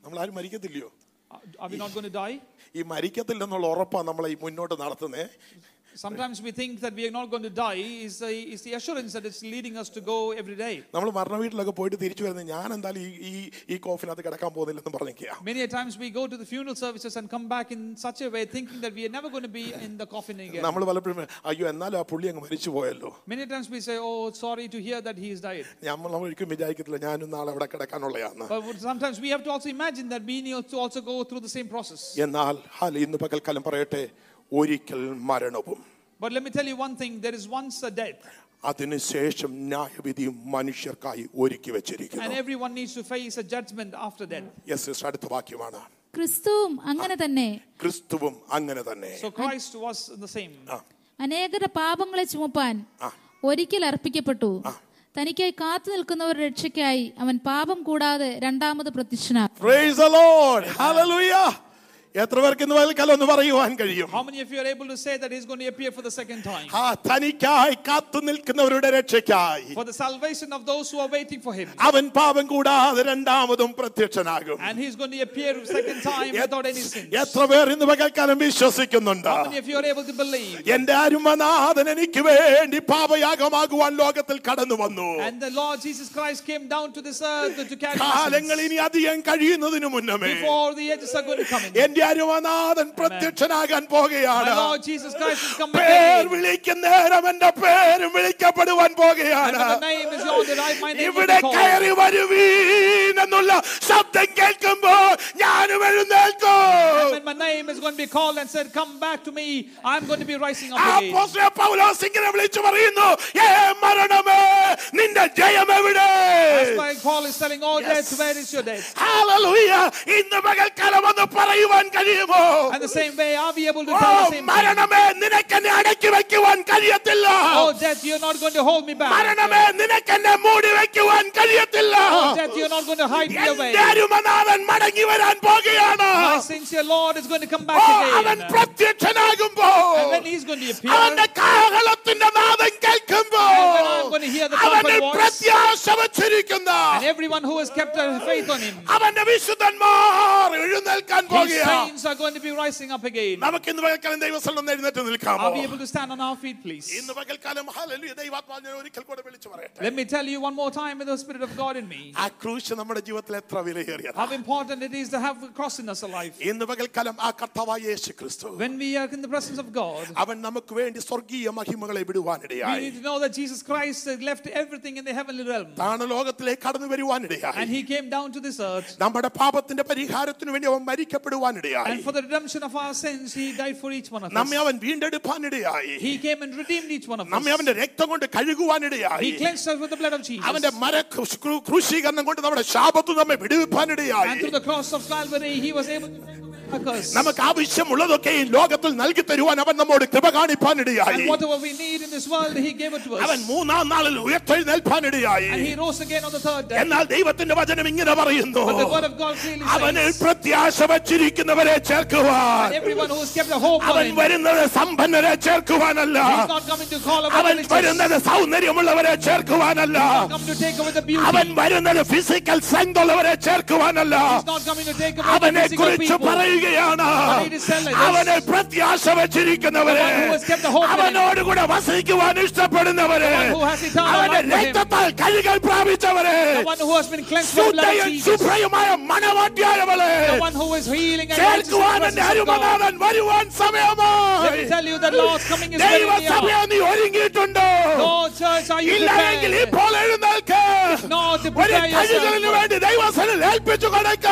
നമ്മൾ ആരും മരിക്കത്തില്ലയോ Are are we not going to die? ഈ മരിക്കത്തില്ലെന്നുള്ള ഉറപ്പാണ് നമ്മളെ ഈ മുന്നോട്ട് നടത്തുന്നേ Sometimes we think that we are not going to die is the, is the assurance that it's leading us to go every day. നമ്മൾ മരണ വീട്ടിലൊക്കെ പോയിട്ട് തിരിച്ചു വരുന്നത് ഞാൻ എന്തായാലും ഈ ഈ ഈ കോഫിനകത്ത് കിടക്കാൻ പോകുന്നില്ലെന്ന് പറഞ്ഞിരിക്കുക Many a times we go to the funeral services and come back in such a way thinking that we are never going to be in the coffin again. നമ്മൾ പലപ്പോഴും അയ്യോ എന്നാലും ആ പുള്ളി അങ്ങ് മരിച്ചു പോയല്ലോ Many times we say, oh, sorry to hear that he has died. നമ്മൾ നമ്മൾ ഒരിക്കലും വിചാരിക്കത്തില്ല ഞാനും നാളെ അവിടെ കിടക്കാനുള്ളതാണ് But what- sometimes we have to also imagine that we need to also go through the same process. എന്നാൽ ഹാല ഇന്ന് പകൽക്കാലം പറയട്ടെ ഒരിക്കൽ മരണവും But let me tell you one thing there is once a death, അതിനുശേഷം ന്യായവിധിയും മനുഷ്യർക്കായി ഒരുക്കി and വെച്ചിരിക്കുന്നു everyone needs to face a judgment after death. Yes sister അടുത്ത വാക്യമാണ് ക്രിസ്തുവും അങ്ങനെ തന്നെ ക്രിസ്തുവും അങ്ങനെ തന്നെ So Christ was the same. അനേകരുടെ പാപങ്ങളെ ചുമപ്പാൻ ഒരിക്കൽ അർപ്പിക്കപ്പെട്ടു തനിക്കായി കാത്തു നിൽക്കുന്നവരുടെ രക്ഷയ്ക്കായി അവൻ പാപം കൂടാതെ രണ്ടാമത് പ്രത്യക്ഷനാകും Praise the Lord. Hallelujah. എത്ര പേർക്ക് ഇന്ന് പകൽക്കാലം ഒന്ന് പറയുവാൻ കഴിയും How many of you are able to say that he's going to appear for the second time? ആ തനിക്കായി കാത്തു നിൽക്കുന്നവരുടെ രക്ഷയ്ക്കായി For the salvation of those who are waiting for him. അവൻ പാപം കൂടാതെ രണ്ടാമതും പ്രത്യക്ഷനാകും And he's going to appear second time without any sin. എത്ര പേർ ഇന്ന് പകൽക്കാലം വിശ്വസിക്കുന്നുണ്ട് How many of you are able to believe? എന്റെ അരുമനാഥൻ എനിക്ക് വേണ്ടി പാപയാഗമാകുവാൻ ലോകത്തിൽ കടന്നു വന്നു And the Lord Jesus Christ came down to this earth to carry my കാലങ്ങൾ sins. ഇനി അധികം കഴിയുന്നതിന് മുന്നമേ Before the ages are going to come in. എന്റെ അരുമനാഥൻ പ്രത്യക്ഷനാകാൻ My പോകുകയാണ് Lord Jesus Christ is coming പേർ again. വിളിക്കുന്ന നേരം എന്റെ പേരും വിളിക്കപ്പെടുവാൻ And പോകുകയാണ് when the name is on that I my name will ഇവിടെ be called. കയറി വരുവീൻ എന്നുള്ള ശബ്ദം കേൾക്കുമ്പോൾ ഞാനും എഴുന്നേൽക്കും And when my name is going to be called and said, Come back to me, I'm going to be rising up again. അപ്പോസ്തലൻ പൗലോസ് ഇങ്ങനെ വിളിച്ചു പറയുന്നു ഏ മരണമേ നിന്റെ ജയം എവിടെ That's why Paul is telling, Oh, death, where is your death? Hallelujah ഇന്ന് പകൽക്കാലം ഒന്ന് പറയുവാൻ കഴിയുമോ And the same way, are we able to oh tell the same thing? മരണമേ നിനക്കെന്നെ അടക്കി വെക്കുവാൻ കഴിയത്തില്ല Oh, death, you're not going to hold me back. മരണമേ നിനക്കെന്നെ മൂടി വെക്കുവാൻ കഴിയത്തില്ല Oh, death, you're not going to hide me away. എന്റെ അരുമനാഥൻ മടങ്ങി വരാൻ പോകുകയാണ് My sincere Lord is going to come oh back അവൻ again. പ്രത്യക്ഷനാകുമ്പോ And when he's going to appear, അവന്റെ കാഹളത്തിന്റെ നാദം കേൾക്കുമ്പോ And when I'm going to hear the അവന്റെ trumpet voice, പ്രത്യാശ വച്ചിരിക്കുന്ന and everyone who has kept their faith on him, അവന്റെ വിശുദ്ധന്മാർ എഴുന്നേൽക്കാൻ his പോകുകയാണ് saints are going to be rising up again. നമുക്ക് ഇന്ന് പകൽക്കാലം ദൈവസ്ഥലം ഒന്ന് എഴുന്നേറ്റ് നിൽക്കാമോ Are we able to stand on our feet, please? ഇന്ന് പകൽക്കാലം ഹല്ലേലൂയ ദൈവാത്മാവ് ഞാൻ ഒരിക്കൽ കൂടെ വിളിച്ചു പറയട്ടെ Let me tell you one more time with the Spirit of God in me. ആ ക്രൂശ് നമ്മുടെ ജീവിതത്തിൽ എത്ര വിലയേറിയത് How important it is to have a cross in us alive. ഇന്ന് പകൽക്കാലം ആ കർത്താവായ യേശു ക്രിസ്തു When we are in the presence of God, അവൻ നമുക്ക് വേണ്ടി സ്വർഗീയ മഹിമകളെ we വിടുവാനിടയായി need to know that Jesus Christ had left everything in the heavenly realm. താണ ലോകത്തിലേക്ക് കടന്നു വരുവാനിടയായി And he came down to this earth. നമ്മുടെ പാപത്തിന്റെ പരിഹാരത്തിന് വേണ്ടി അവൻ മരിക്കപ്പെടുവാനിടയായി And for the redemption of our sins, he died for each one of നമ്മെ us. അവൻ വീണ്ടെടുപ്പാനിടയായി He came and redeemed each one of നമ്മെ us. അവന്റെ രക്തം കൊണ്ട് കഴുകുവാനിടയായി He cleansed us with the blood of Jesus. അവന്റെ മര ക്രൂ- ക്രൂ- ക്രൂശീകരണം കൊണ്ട് നമ്മുടെ ശാപത്തു നമ്മെ വിടുവിപ്പാനിടയായി And through the cross of Calvary, he was able to take our curse. നമുക്ക് ആവശ്യമുള്ളതൊക്കെയും ലോകത്തിൽ നൽകി തരുവാൻ അവൻ നമ്മോട് കൃപ കാണിപ്പാൻ ഇടയായി അവൻ മൂന്നാം നാളിൽ ഉയർത്തെഴുന്നേൽപ്പാൻ ഇടയായി എന്നാൽ ദൈവത്തിന്റെ വചനം ഇങ്ങനെ പറയുന്നു. അവനിൽ പ്രത്യാശ വച്ചിരിക്കുന്നവരെ ചേർക്കുവാൻ. അവൻ വരുന്നത് സമ്പന്നരെ ചേർക്കുവാനല്ല. അവൻ വരുന്നത് സൗന്ദര്യമുള്ളവരെ ചേർക്കുവാനല്ല. അവൻ വരുന്നത് ഫിസിക്കൽ സ്ട്രെങ്ത് ഉള്ളവരെ ചേർക്കുവാനല്ല. അവനെ കുറിച്ച് പറയും പറയുകയാണ് അവനെ പ്രത്യാശ വച്ചിരിക്കുന്നവരെ അവനോടുകൂടെ വസിക്കുവാൻ ഇഷ്ടപ്പെടുന്നവരെ അവന്റെ രക്തത്താൽ കഴുകൽ പ്രാപിച്ചവരെ ശുഭയുമായ മണവാട്ടിയായവളെ ചേർക്കുവാൻ എന്റെ അരുമനാഥൻ വരുവാൻ സമയമായി. നീ ഒരുങ്ങിയിട്ടുണ്ടോ? ഇല്ലെങ്കിൽ ഇപ്പോൾ എഴുന്നേൽക്ക്. വേണ്ടി ദൈവസനിൽ ഏൽപ്പിച്ചു കൊടുക്കുക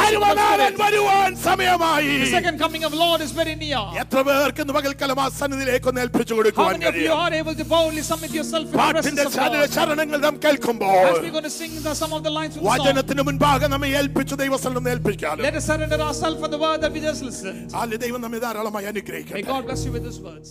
അരുമനാഥൻ വരുവാൻ സമയമായി The second coming of Lord is very near. എത്ര പേർക്ക് ഇന്ന് പകൽക്കാലം ആ സന്നിധിയിലേക്ക് ഒന്ന് ഏൽപ്പിച്ചു How കൊടുക്കുവാൻ many of you കഴിയും are able to boldly submit yourself in the പാട്ടിന്റെ presence of ചാനൽ God? ചരണങ്ങൾ നാം കേൾക്കുമ്പോൾ As we're going to sing the, some of the lines from the song, വചനത്തിന് മുൻപാകെ നമ്മെ ഏൽപ്പിച്ചു ദൈവസ്ഥലം ഏൽപ്പിക്കാനും let us surrender ourselves for the word that we just listened. ആൽ ദൈവം നമ്മെ ധാരാളമായി May അനുഗ്രഹിക്കട്ടെ God bless you with these words.